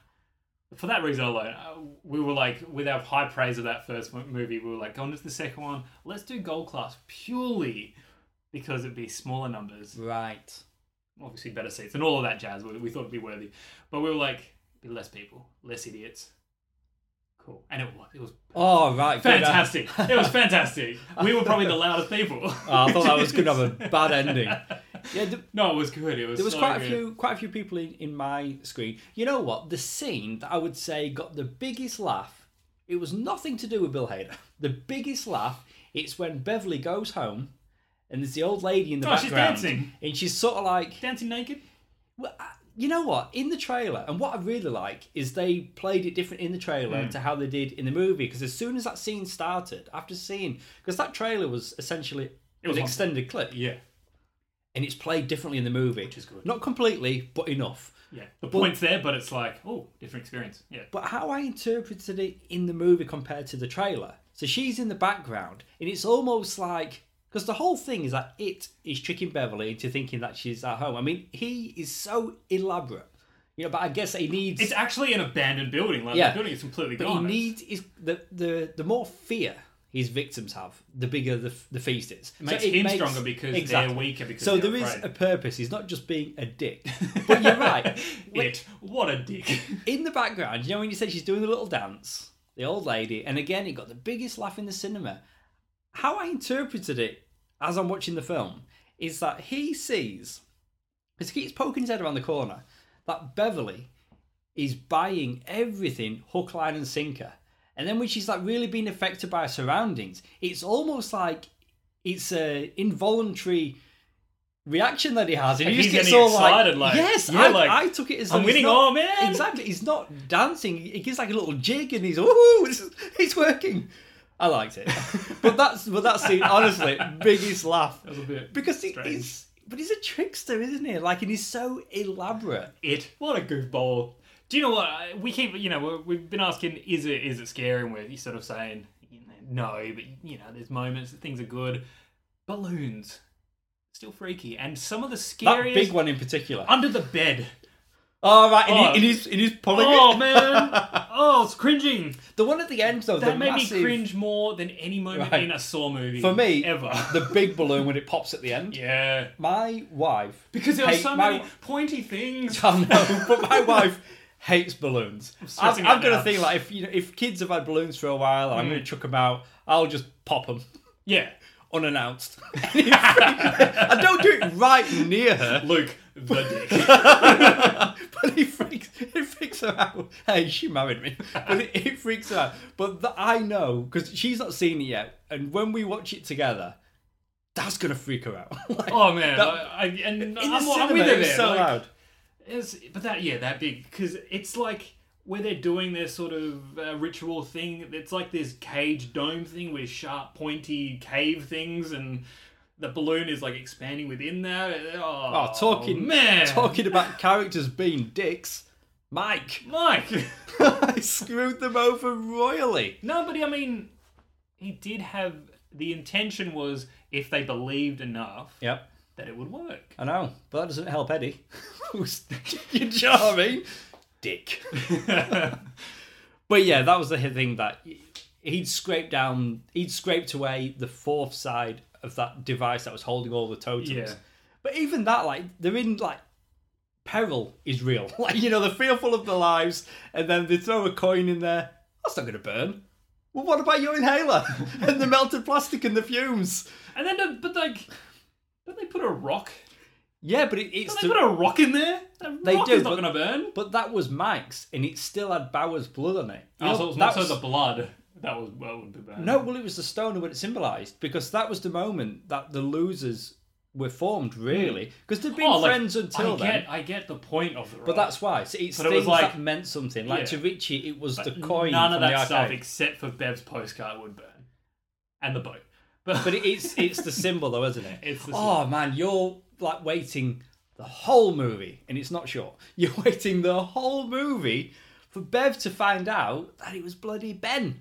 For that reason alone, uh, we were like, with our high praise of that first movie, we were like, going to the second one, let's do gold class purely because it'd be smaller numbers, Right. obviously better seats, and all of that jazz. We, we thought it'd be worthy, but we were like, be less people, less idiots. Cool, and it was. It was Oh, right. fantastic. it was fantastic. We were probably the loudest people. Oh, I thought that was going to have a bad ending. Yeah, th- No, it was good. It was. there was so quite a few, quite a few people in, in my screen. You know what? The scene that I would say got the biggest laugh. It was nothing to do with Bill Hader. The biggest laugh. It's when Beverly goes home, and there's the old lady in the Oh, she's background, dancing. and she's sort of like, dancing naked. well, I- you know what? In the trailer, and what I really like is they played it different in the trailer Hmm. to how they did in the movie. Because as soon as that scene started, after seeing, because that trailer was essentially it was an extended clip, Yeah, and it's played differently in the movie, which is good. not completely, but enough. Yeah, the point's there, but it's like, oh, different experience. Yeah. But how I interpreted it in the movie compared to the trailer. So she's in the background, and it's almost like because the whole thing is that it is tricking Beverly into thinking that she's at home. I mean, he is so elaborate, you know. But I guess he needs, It's actually an abandoned building. Like Yeah. the building is completely but gone. he needs is the the the more fear his victims have, the bigger the the feast is. it makes him stronger because Exactly. they're weaker. Because So there is a purpose. He's not just being a dick. But you're right. it. What a dick. in the background, you know when you said she's doing the little dance, the old lady, and again it got the biggest laugh in the cinema. How I interpreted it as I'm watching the film is that he sees, as he keeps poking his head around the corner, that Beverly is buying everything hook, line, and sinker. And then when she's like really being affected by her surroundings, it's almost like it's a involuntary reaction that he has, and Like he just he's gets getting all excited, like, like, yes, yeah, I, like, I took it as I'm winning. not- Oh man. Exactly. He's not dancing. He gives like a little jig and he's is, it's working. I liked it. but that's but that's the honestly biggest laugh. That was a bit Because he, he's but he's a trickster, isn't he? Like and he's so elaborate. it. What a goofball. Do you know what? We keep, you know, we're- we've been asking, is it is it scary? And we're sort of saying, you know, no, but, you know, there's moments that things are good. Balloons. Still freaky. And some of the That scariest. big one in particular. Under the bed. Oh right, in, Oh. he, and he's and he's pulling Oh, man. Oh, it's cringing. The one at the end though, That made massive, me cringe more than any moment Right. in a Saw movie. For me, Ever. the big balloon when it pops at the end. yeah. My wife Because there are so my- many pointy things. I know, but my wife hates balloons. i am stressing I've out got now. to think like if you know if kids have had balloons for a while and I'm Mm. going to chuck them out, I'll just pop them Yeah. unannounced. I don't do it right near her, Luke, the dick. but it freaks it freaks her out. Hey, she married me, but it, it freaks her out. But th- I know because she's not seen it yet, and when we watch it together. That's gonna freak her out. Like, Oh man, that- I, and the I'm, I'm with her it so like, loud. It's, but that yeah, that big because it's like where they're doing their sort of uh, ritual thing. It's like this cage dome thing with sharp, pointy cave things, and the balloon is like expanding within that. Oh, Oh, talking man, talking about characters being dicks. Mike, Mike. I screwed them over royally. no, but I mean, he did have the intention was if they believed enough Yep. That it would work. I know, but that doesn't help Eddie. You know what I mean? Dick. But yeah, that was the thing that he'd scraped down, he'd scraped away the fourth side of that device that was holding all the totems. Yeah. But even that, like, they're in, like, peril is real. Like, you know, they're fearful of their lives, and then they throw a coin in there. That's not going to burn. Well, what about your inhaler? and the melted plastic and the fumes? And then, but like, don't they put a rock? Yeah, but it, it's Don't they the, put a rock in there? A They rock do, is not but- going to burn. But that was Mike's, and it still had Bowers' blood on it. Oh, you Oh, know, so it was not so the blood that was well would be burned. No, well, it was the stone and what it symbolised, because that was the moment that the losers were formed, really. Hmm. Because they'd oh, been Oh, like, friends until I then. get, I get the point of the rock. But that's why. So it's But it things was like- that meant something. Like Yeah. to Richie, it was the coin None of from that the stuff arcade. except for Bev's postcard would burn, and the boat. But, it's it's the symbol, though, isn't it? It's the oh man, you're like waiting the whole movie, and it's not short. You're waiting the whole movie for Bev to find out that it was bloody Ben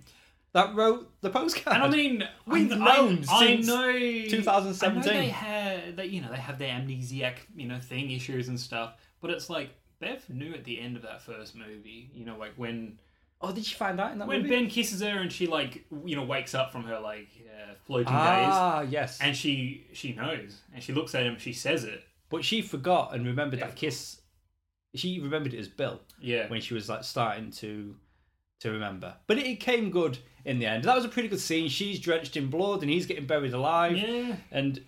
that wrote the postcard. and I mean, We've I, known I, since I know 2017. I know they had that you know they have their amnesiac you know thing issues and stuff, but it's like Bev knew at the end of that first movie, you know, like when oh, did you find out in that movie? when movie? Ben kisses her and she like you know wakes up from her like uh, floating days. ah, yes. and she she knows and she looks at him she says it but she forgot and remembered Yeah, that kiss. She remembered it as Bill yeah when she was like starting to to remember. But it, it came good in the end. That was a pretty good scene. She's drenched in blood and he's getting buried alive. yeah And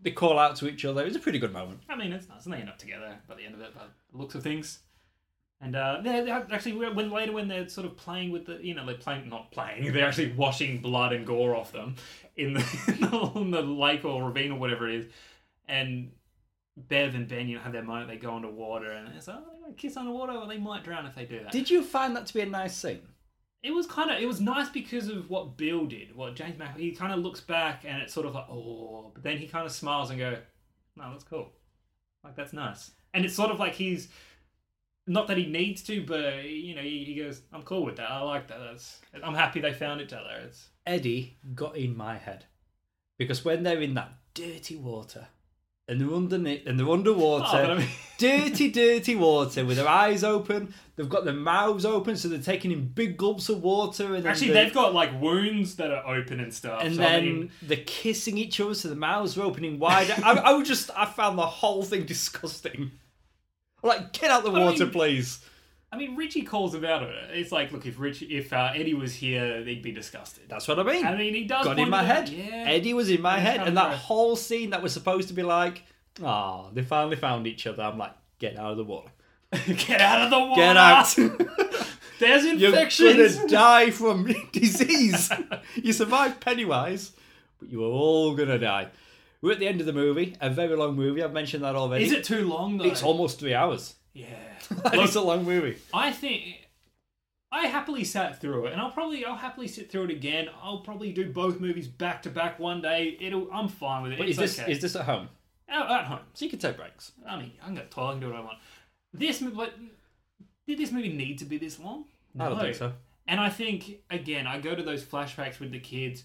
they call out to each other. It was a pretty good moment. i mean it's nice and they end up together by the end of it by the looks of things and uh they're, they're actually when later when they're sort of playing with the you know they're playing not playing they're actually washing blood and gore off them in the, in the lake or ravine or whatever it is and Bev and Ben, you know, have their moment. They go underwater, and it's like, oh, they kiss underwater. Well, they might drown if they do that. Did you find that to be a nice scene? it was kind of it was nice because of what Bill did. What James Mac he kind of looks back and it's sort of like oh, but then he kind of smiles and go, no, that's cool. Like that's nice. And it's sort of like he's not that he needs to, but you know he, he goes, I'm cool with that. I like that. That's I'm happy they found each other. It's Eddie got in my head because when they're in that dirty water and they're underneath and they're underwater, Oh, I mean- dirty, dirty water with their eyes open, they've got their mouths open, so they're taking in big gulps of water. And actually they- they've got like wounds that are open and stuff. and so, I then mean, they're kissing each other, so the mouths are opening wider. I, I just, I found the whole thing disgusting. Like, get out the I water, mean- please. I mean Richie calls about it. It's like, look, if Rich, if uh, Eddie was here, he'd be disgusted. That's what I mean. I mean, he does got in my head. out, Yeah. Eddie was in my head, and that gross. whole scene that was supposed to be like, oh, they finally found each other. I'm like, get out of the water. Get out of the water. Get out. There's infections. You're gonna die from disease. you survived Pennywise, but you are all gonna die. We're at the end of the movie, a very long movie. I've mentioned that already. Is it too long though? It's almost three hours. yeah. it's a long movie. I think I happily sat through it, and I'll probably I'll happily sit through it again. I'll probably do both movies back to back one day. It'll I'm fine with it. But it's is this okay. is this at home? At, at home. So you can take breaks. I mean, I can go to the toilet, I can do what I want. This movie, but did this movie need to be this long? I don't think so. And I think again, I go to those flashbacks with the kids,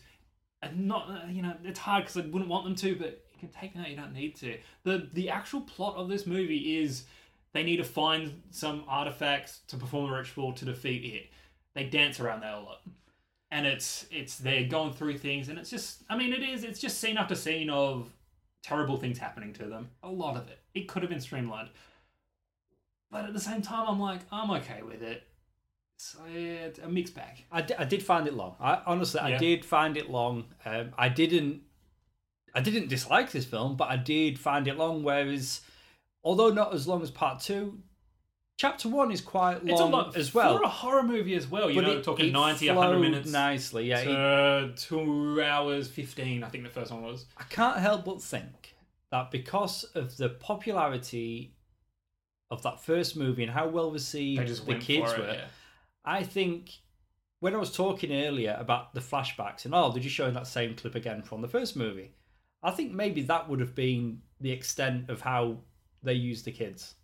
and not uh, you know it's hard because I wouldn't want them to, but you can take them out. You don't need to. the The actual plot of this movie is they need to find some artifacts to perform a ritual to defeat it. They dance around that a lot, and it's it's they're going through things, and it's just I mean it is it's just scene after scene of terrible things happening to them. A lot of it. It could have been streamlined. But at the same time, I'm like, I'm okay with it. Yeah, it's a mixed bag. I, I did find it long. I honestly, I did find it long. Um, I didn't, I didn't dislike this film, but I did find it long. Whereas, although not as long as part two, chapter one is quite long It's a lot as well. for a horror movie as well. You know, it- talking it 90, 100 minutes. nicely. Yeah, it- two hours fifteen. I think the first one was. I can't help but think that because of the popularity of that first movie and how well received the kids were. Yeah. I think when I was talking earlier about the flashbacks and oh, they're just showing that same clip again from the first movie, I think maybe that would have been the extent of how they used the kids.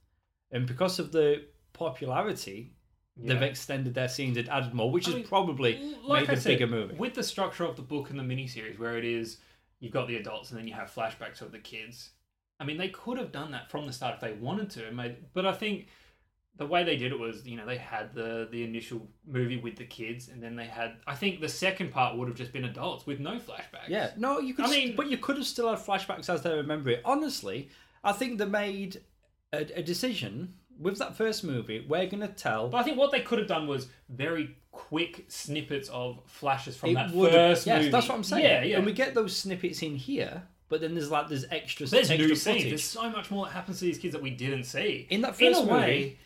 And because of the popularity, they've extended their scenes and added more, which I has mean, probably Like made I a said, bigger movie. with the structure of the book and the miniseries, where it is you've got the adults and then you have flashbacks of the kids. I mean, they could have done that from the start if they wanted to, but I think the way they did it was, you know, they had the the initial movie with the kids, and then they had. I think the second part would have just been adults with no flashbacks. Yeah, no, you could. I mean- but you could have still had flashbacks as they remember it. Honestly, I think they made a, a decision with that first movie. We're gonna tell. But I think what they could have done was very quick snippets of flashes from it that would first yes, movie. that's what I'm saying. Yeah, yeah. And we get those snippets in here, but then there's like there's extra, There's extra new footage. scenes. There's so much more that happens to these kids that we didn't see. In that In first a way, movie-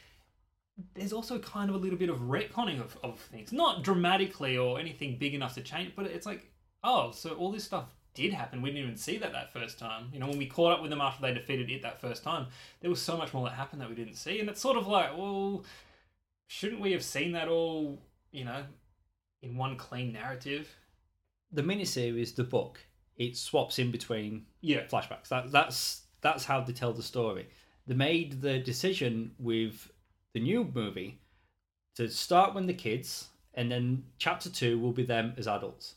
there's also kind of a little bit of retconning of, of things. Not dramatically or anything big enough to change, but it's like, oh, so all this stuff did happen. We didn't even see that that first time. You know, when we caught up with them after they defeated it that first time, there was so much more that happened that we didn't see. And it's sort of like, well, shouldn't we have seen that all, you know, in one clean narrative? The miniseries, the book, it swaps in between Yeah. flashbacks. That, that's that's how they tell the story. They made the decision with the new movie to start when the kids, and then chapter two will be them as adults.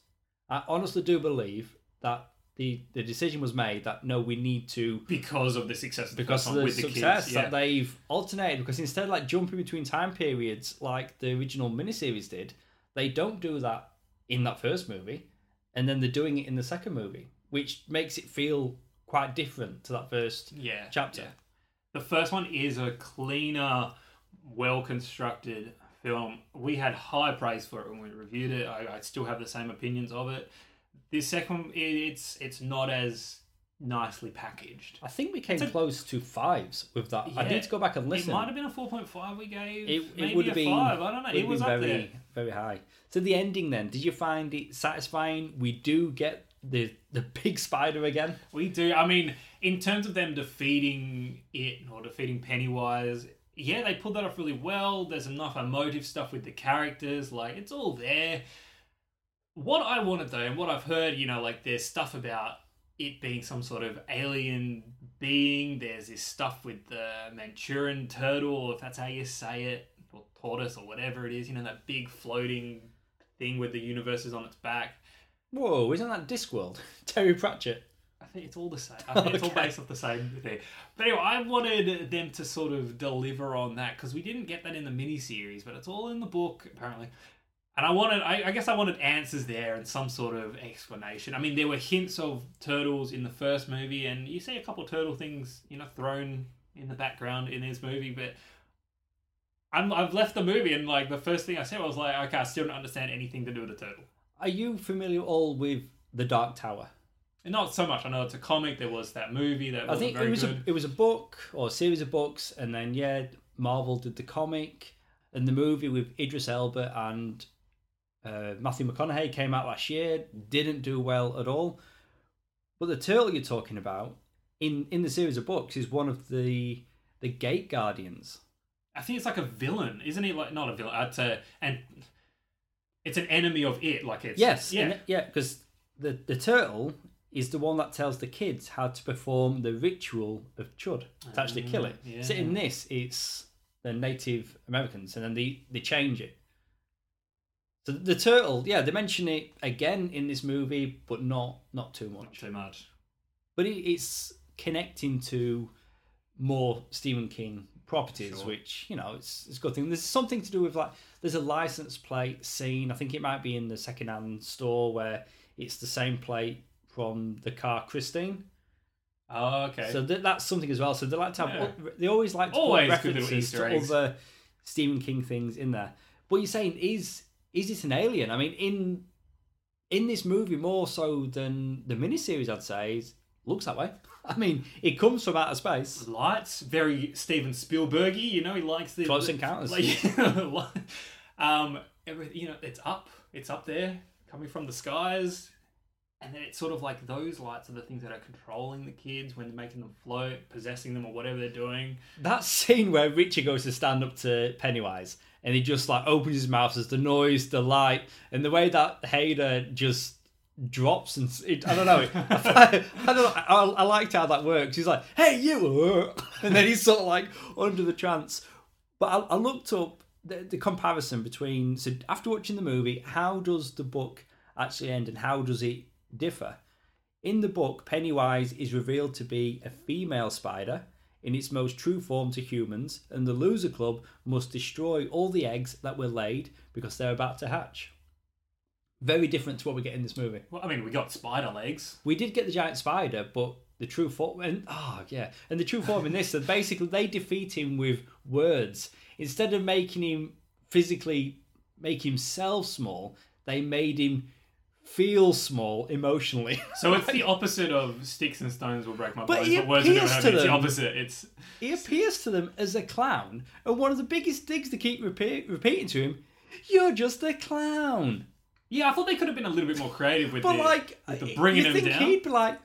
I honestly do believe that the the decision was made that no, we need to Because of the success of the because of the with the success kids. Yeah. that they've alternated. Because instead of like jumping between time periods like the original miniseries did, they don't do that in that first movie, and then they're doing it in the second movie, which makes it feel quite different to that first yeah, chapter. yeah. The first one is a cleaner, well constructed film. We had high praise for it when we reviewed it. I, I still have the same opinions of it. This second it, it's it's not as nicely packaged. I think we came a- close to fives with that. I need to go back and listen. It might have been a four point five we gave. It, it would a have been five. I don't know. It was up very there. very high. So the ending then, did you find it satisfying? We do get the the big spider again. We do. I mean, in terms of them defeating it or defeating Pennywise, yeah, they pulled that off really well. There's enough emotive stuff with the characters. Like, it's all there. What I wanted, though, and what I've heard, you know, like, there's stuff about it being some sort of alien being. There's this stuff with the Manchurian turtle, if that's how you say it, or tortoise, or whatever it is, you know, that big floating thing with the universe is on its back. Whoa, isn't that Discworld? Terry Pratchett. Think it's all the same. I think it's all based off the same thing. But anyway, I wanted them to sort of deliver on that because we didn't get that in the miniseries, but it's all in the book apparently. And I wanted, I, I guess, I wanted answers there and some sort of explanation. I mean, there were hints of turtles in the first movie, and you see a couple of turtle things, you know, thrown in the background in this movie, but. I'm, I've left the movie and like the first thing I said I was like, okay, I still don't understand anything to do with the turtle. Are you familiar all with the Dark Tower? And not so much. I know it's a comic. There was that movie that I wasn't think very it was good. a it was a book or a series of books, and then yeah, Marvel did the comic and the movie with Idris Elba and uh, Matthew McConaughey came out last year. Didn't do well at all. But the turtle you're talking about in in the series of books is one of the the Gate Guardians. I think it's like a villain, isn't he? Like not a villain. It's a and it's an enemy of it. Like it's Yes, yeah. and- yeah, because the the turtle is the one that tells the kids how to perform the ritual of Chud to actually kill it. Ah, yeah. So in this, it's the Native Americans, and then they they change it. So the turtle, yeah, they mention it again in this movie, but not not too Not much. too much. But it, it's connecting to more Stephen King properties, Sure. which you know it's it's a good thing. There's something to do with like there's a license plate scene. I think it might be in the secondhand store where it's the same plate from the car Christine. Oh, okay. So th- that's something as well. So they like to have Yeah. they always like to Always put references to other Stephen King things in there. But you're saying is is it an alien? I mean, in in this movie more so than the miniseries, I'd say, looks that way. I mean, it comes from outer space. Lights, very Steven Spielbergy. You know, he likes the Close the- Encounters. Like, um, you know, it's up. It's up there, coming from the skies. And then it's sort of like those lights are the things that are controlling the kids when they're making them float, possessing them, or whatever they're doing. That scene where Richie goes to stand up to Pennywise and he just like opens his mouth as the noise, the light, and the way that Hader just drops and it, I don't know. I, don't know. I, I liked how that works. He's like, "Hey, you," and then he's sort of like under the trance. But I, I looked up the, the comparison between so after watching the movie, how does the book actually end and how does it differ? In the book, Pennywise is revealed to be a female spider in its most true form to humans, and the Loser Club must destroy all the eggs that were laid because they're about to hatch. Very different to what we get in this movie. Well, I mean, we got spider legs. We did get the giant spider, but the true form and oh yeah, and the true form in this, that basically they defeat him with words instead of making him physically make himself small. They made him feel small emotionally. So it's the opposite of sticks and stones will break my But bones, he but words appeals hurt to. It's the opposite. It's he appears to them as a clown, and one of the biggest digs they keep repeat, repeating to him, "You're just a clown." yeah. I thought they could have been a little bit more creative with But the, like, with the bringing you him think down. he'd be like,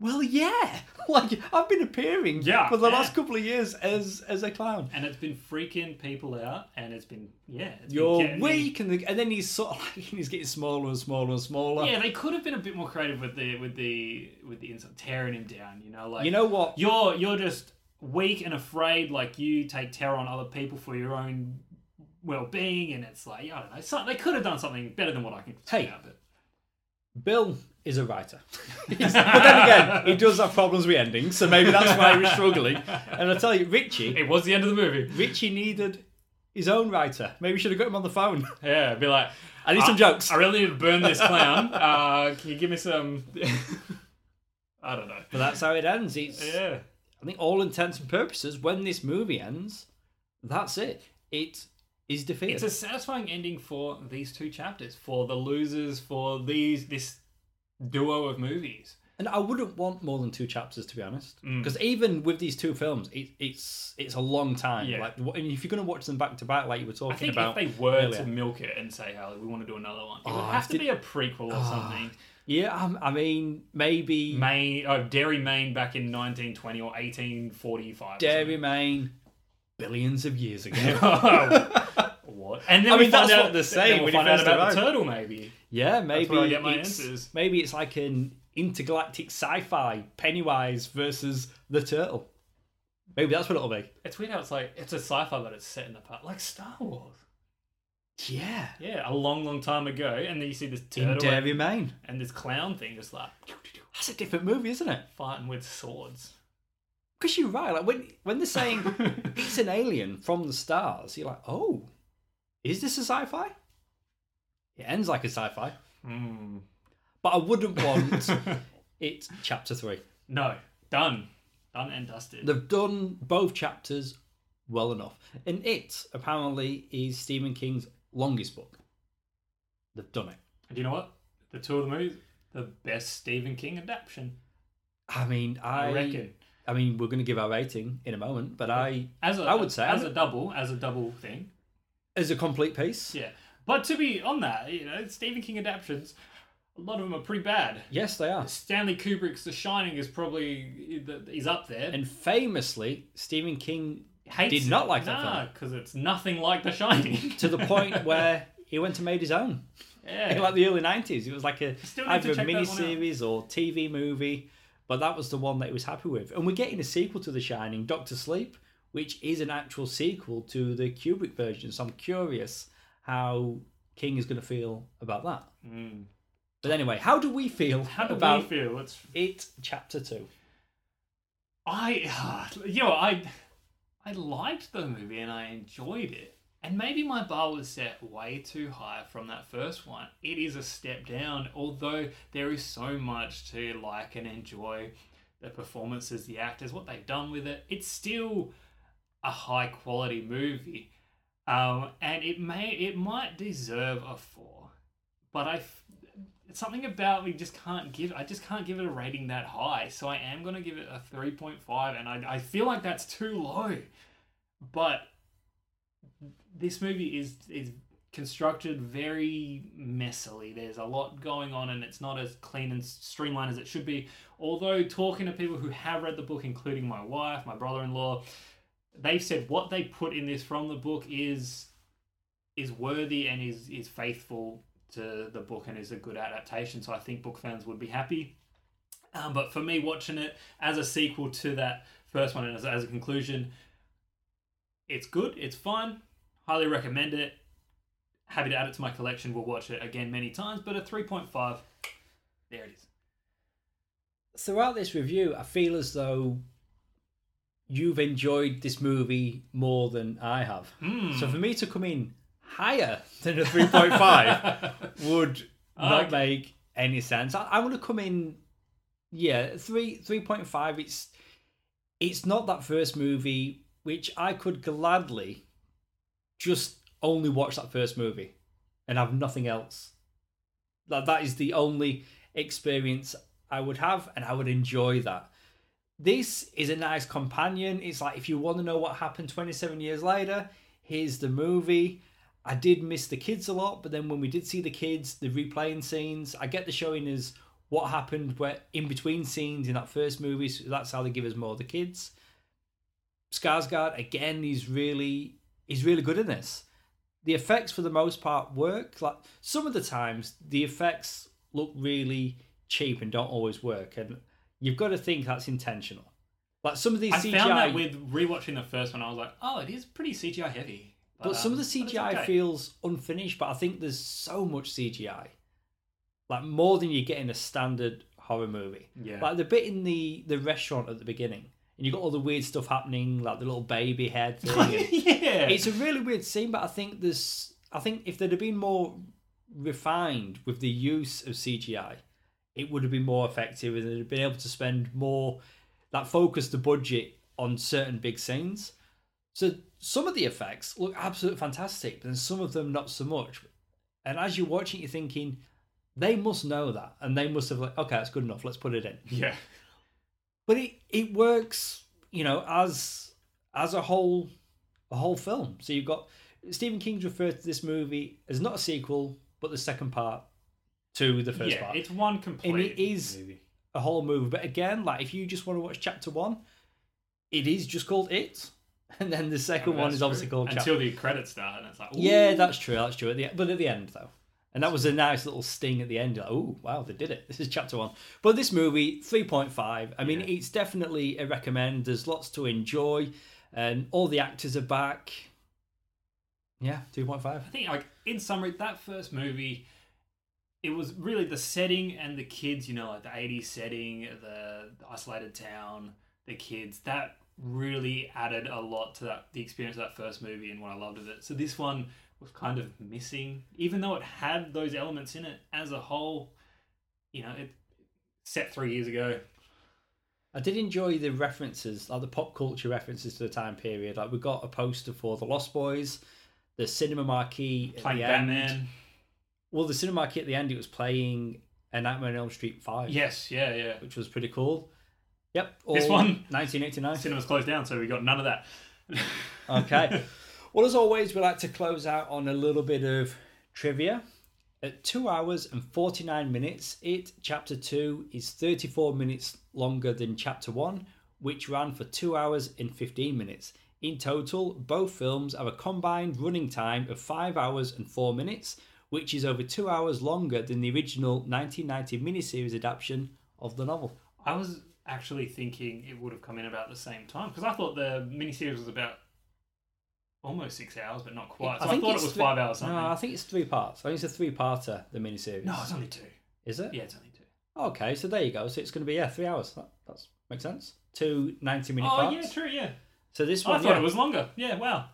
"Well, yeah, like I've been appearing Yeah, for the yeah. last couple of years as as a clown." and it's been freaking people out, and it's been yeah. It's You're getting weak, and, the, and then he's sort of like he's getting smaller and smaller and smaller. Yeah, they could have been a bit more creative with the with the with the insult, tearing him down. You know, like You know what? you're you're just weak and afraid. Like you take terror on other people for your own well being, and it's like I don't know. So, they could have done something better than what I can. Hey. out, but Bill is a writer, but then again, he does have problems with endings, so maybe that's why he was struggling. And I tell you, Richie, it was the end of the movie. Richie needed his own writer. Maybe we should have got him on the phone. Yeah, be like I need some jokes. I really need to burn this clown. Uh, can you give me some? I don't know. But that's how it ends. It's Yeah. I think all intents and purposes, when this movie ends, that's it. It is defeated. It's a satisfying ending for these two chapters, for the losers, for these this duo of movies. and I wouldn't want more than two chapters, to be honest. Mm. Because even with these two films, it, it's it's a long time. Yeah. Like, and if you're going to watch them back to back, like you were I talking think about, if they were earlier. to milk it and say, "Oh, we want to do another one," it Oh, would have if to be a prequel or Oh. something. Yeah, um, I mean, maybe Maine, oh, Derry, Maine, back in 1920 or 1845. or Derry Maine, billions of years ago. what? And then I we mean, find that's out, what they're saying We'll find out about the turtle, maybe. Yeah, maybe where I get my it's, maybe it's like an intergalactic sci-fi Pennywise versus the turtle. Maybe that's what it'll be. It's weird how it's like it's a sci-fi, but it's set in the past, like Star Wars. Yeah, Yeah, a long, long time ago, and then you see this turtle in turtle Derry Maine. and this clown thing just like That's a different movie, isn't it? fighting with swords. Because you're right. Like when when they're saying it's an alien from the stars, you're like, oh, is this a sci-fi? It ends like a sci-fi, Hmm. but I wouldn't want it chapter three. No, done, done and dusted. They've done both chapters well enough, and it apparently is Stephen King's longest book. They've done it. And you know what? The two of the movies, the best Stephen King adaptation. I mean, I, I reckon. I mean, we're going to give our rating in a moment, but I, As a, I would say- as a double, as a double thing. as a complete piece, Yeah. But to be on that, you know, Stephen King adaptations, a lot of them are pretty bad. yes, they are. Stanley Kubrick's The Shining is probably is up there. And famously, Stephen King Hates did it. not like that nah, film. because it's nothing like The Shining. to the point where he went and made his own. yeah. In like the early nineties, it was like a either a check mini series or TV movie, but that was the one that he was happy with. And we're getting a sequel to The Shining, Doctor Sleep, which is an actual sequel to the Kubrick version. So I'm curious how King is going to feel about that. Mm. But anyway, how do we feel How do about we feel? It's it? Chapter two. I, you know, I, I liked the movie and I enjoyed it. And maybe my bar was set way too high from that first one. It is a step down, although there is so much to like and enjoy. The performances, the actors, what they've done with it. It's still a high quality movie, um, and it may, it might deserve a four, but I it's something about me just can't give. I just can't give it a rating that high. So I am gonna give it a three point five, and I, I feel like that's too low. But this movie is is constructed very messily. There's a lot going on, and it's not as clean and streamlined as it should be. Although talking to people who have read the book, including my wife, my brother-in-law, they've said what they put in this from the book is is worthy and is is faithful to the book and is a good adaptation. So I think book fans would be happy. Um, but for me, watching it as a sequel to that first one and as, as a conclusion, it's good. It's fun. Highly recommend it. Happy to add it to my collection. We'll watch it again many times. But a three point five. There it is. Throughout this review, I feel as though you've enjoyed this movie more than I have. Mm. So for me to come in higher than a 3.5 would not Okay. make any sense. I, I want to come in, yeah, three 3.5. It's it's not that first movie which I could gladly just only watch that first movie and have nothing else. That that is the only experience I would have, and I would enjoy that. This is a nice companion. It's like if you want to know what happened 27 years later, here's the movie. I did miss the kids a lot, but then when we did see the kids, the replaying scenes, I get the showing as what happened where in between scenes in that first movie. So that's how they give us more of the kids. Skarsgård again, he's really he's really good in this. The effects for the most part work. Like some of the times, the effects look really cheap and don't always work, and you've got to think that's intentional. Like some of these CGI. I CGI, found that with rewatching the first one, I was like, oh, it is pretty CGI heavy. but some of the um, it's CGI okay. feels unfinished. But I think there's so much CGI, like more than you get in a standard horror movie. yeah. Like the bit in the the restaurant at the beginning, and you've got all the weird stuff happening, like the little baby head thing. yeah. it's a really weird scene, but I think there's I think if there'd have been more refined with the use of CGI, it would have been more effective and they'd have been able to spend more that focus the budget on certain big scenes. So some of the effects look absolutely fantastic, but then some of them not so much. And as you're watching, you're thinking, they must know that, and they must have like, okay, that's good enough. Let's put it in yeah. but it it works you know as as a whole a whole film so you've got stephen king's referred to this movie as not a sequel but the second part to the first yeah, part. it's one complete And it is- movie. a whole movie. But again, like if you just want to watch chapter one, it is just called It. And then the second oh, one That's is obviously true. called chapter until the credits start, and it's like, ooh. Yeah, that's true. That's true. At the but at the end though, and that was a nice little sting at the end. Like, oh wow, they did it. This is chapter one. But this movie, three point five. I mean, Yeah. it's definitely a recommend. There's lots to enjoy, and all the actors are back. Yeah, two point five. I think, like in summary, that first movie, it was really the setting and the kids. You know, like the '80s setting, the, the isolated town, the kids. That really added a lot to that the experience of that first movie and what I loved of it. So this one was kind of missing, even though it had those elements in it as a whole. You know, it set three years ago. I did enjoy the references, like the pop culture references to the time period. Like we got a poster for the Lost Boys, the cinema marquee Playing the end. Well, the cinema marquee at the end, it was playing a Nightmare on Elm Street Five. Yes, yeah, yeah. which was pretty cool. Yep. This one? 1989. Cinema's closed down, so we got none of that. Okay. well, as always, we like to close out on a little bit of trivia. At 2 hours and 49 minutes, it, chapter 2, is 34 minutes longer than chapter 1, which ran for 2 hours and 15 minutes. In total, both films have a combined running time of 5 hours and 4 minutes, which is over 2 hours longer than the original 1990 miniseries adaptation of the novel. I was actually thinking it would have come in about the same time because I thought the miniseries was about almost six hours, but not quite. So I, thought it was three- five hours something. No, I think it's three parts. I think it's a three-parter, the miniseries. No, it's only two. Is it? Yeah, it's only two. Okay, so there you go. So it's going to be yeah, three hours. That that's, makes sense. Two 90-minute Oh parts. yeah, true. Yeah, So this one. I thought yeah. it was longer. Yeah, wow.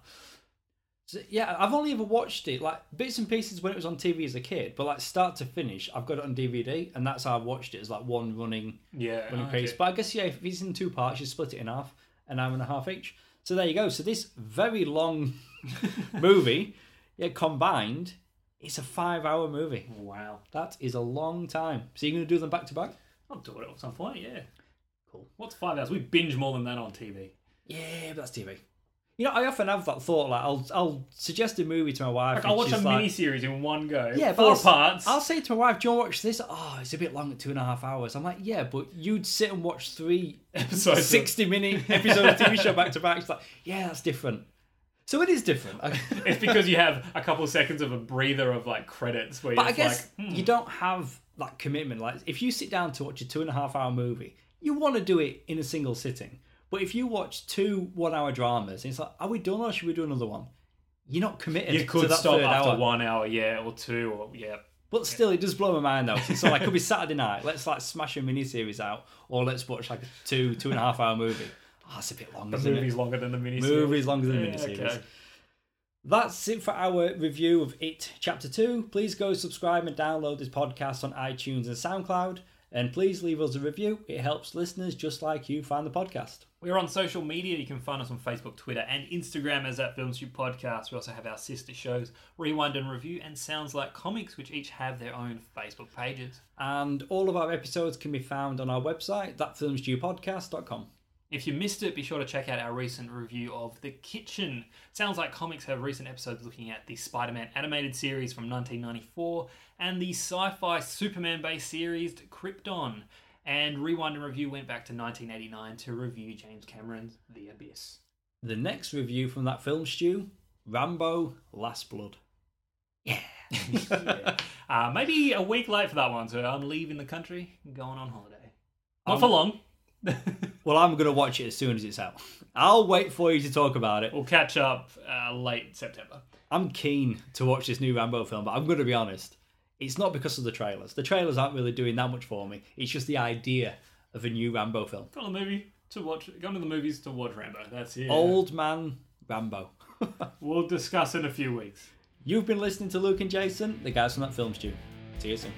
So, yeah, I've only ever watched it like bits and pieces when it was on TV as a kid, but like start to finish, I've got it on DVD, and that's how I've watched it as like one running Yeah, running okay. piece. But I guess yeah, if it's in two parts, you split it in half, an hour and a half each. So there you go. So this very long movie, yeah, combined, it's a five-hour movie. Wow, That is a long time. So you're going to do them back to back? I'll do it at some point. Yeah, Cool. What's five hours? We binge more than that on TV. Yeah, but that's TV. You know, I often have that thought. Like, I'll I'll suggest a movie to my wife. Like, I'll watch a like, miniseries in one go. Yeah, 4 I'll- parts. I'll say to my wife, "Do you want to watch this?" Oh, it's a bit long, two and a half hours. I'm like, yeah, but you'd sit and watch three Episodes sixty minute episodes of TV show back to back. It's like, yeah, that's different. So it is different. It's because you have a couple of seconds of a breather of like credits where but you're I guess like, hmm. you don't have that commitment. Like, if you sit down to watch a two and a half hour movie, you want to do it in a single sitting. But if you watch two one hour dramas, it's like, are we done or should we do another one? You're not committed. you to could that stop after hour. one hour, yeah, or two, or yeah. But still, it does blow my mind though. So like, it could be Saturday night. Let's like smash a miniseries out, or let's watch like a two two and a half hour movie. Ah, oh, that's a bit long, The movie's it? longer than the miniseries. Movie's longer than the Yeah, miniseries. okay. That's it for our review of It Chapter 2. Please go subscribe and download this podcast on iTunes and SoundCloud. And please leave us a review. It helps listeners just like you find the podcast. We're on social media. You can find us on Facebook, Twitter, and Instagram as that Film Stew Podcast. We also have our sister shows, Rewind and Review, and Sounds Like Comics, which each have their own Facebook pages. And all of our episodes can be found on our website, thatfilmstewpodcast.com. If you missed it, be sure to check out our recent review of The Kitchen. Sounds like comics have recent episodes looking at the Spider Man animated series from 1994 and the sci fi Superman based series Krypton. And Rewind and Review went back to 1989 to review James Cameron's The Abyss. The next review from that film stew Rambo Last Blood. Yeah. uh, maybe a week late for that one, so I'm leaving the country and going on holiday. Not Um, for long. Well, I'm going to watch it as soon as it's out. I'll wait for you to talk about it. we'll catch up uh, late September. I'm keen to watch this new Rambo film, but I'm going to be honest. It's not because of the trailers. The trailers aren't really doing that much for me. It's just the idea of a new Rambo film. Go to the movie to watch. Go to the movies to watch Rambo. That's it. Old man Rambo. We'll discuss in a few weeks. You've been listening to Luke and Jason, the guys from that film stew. See you soon.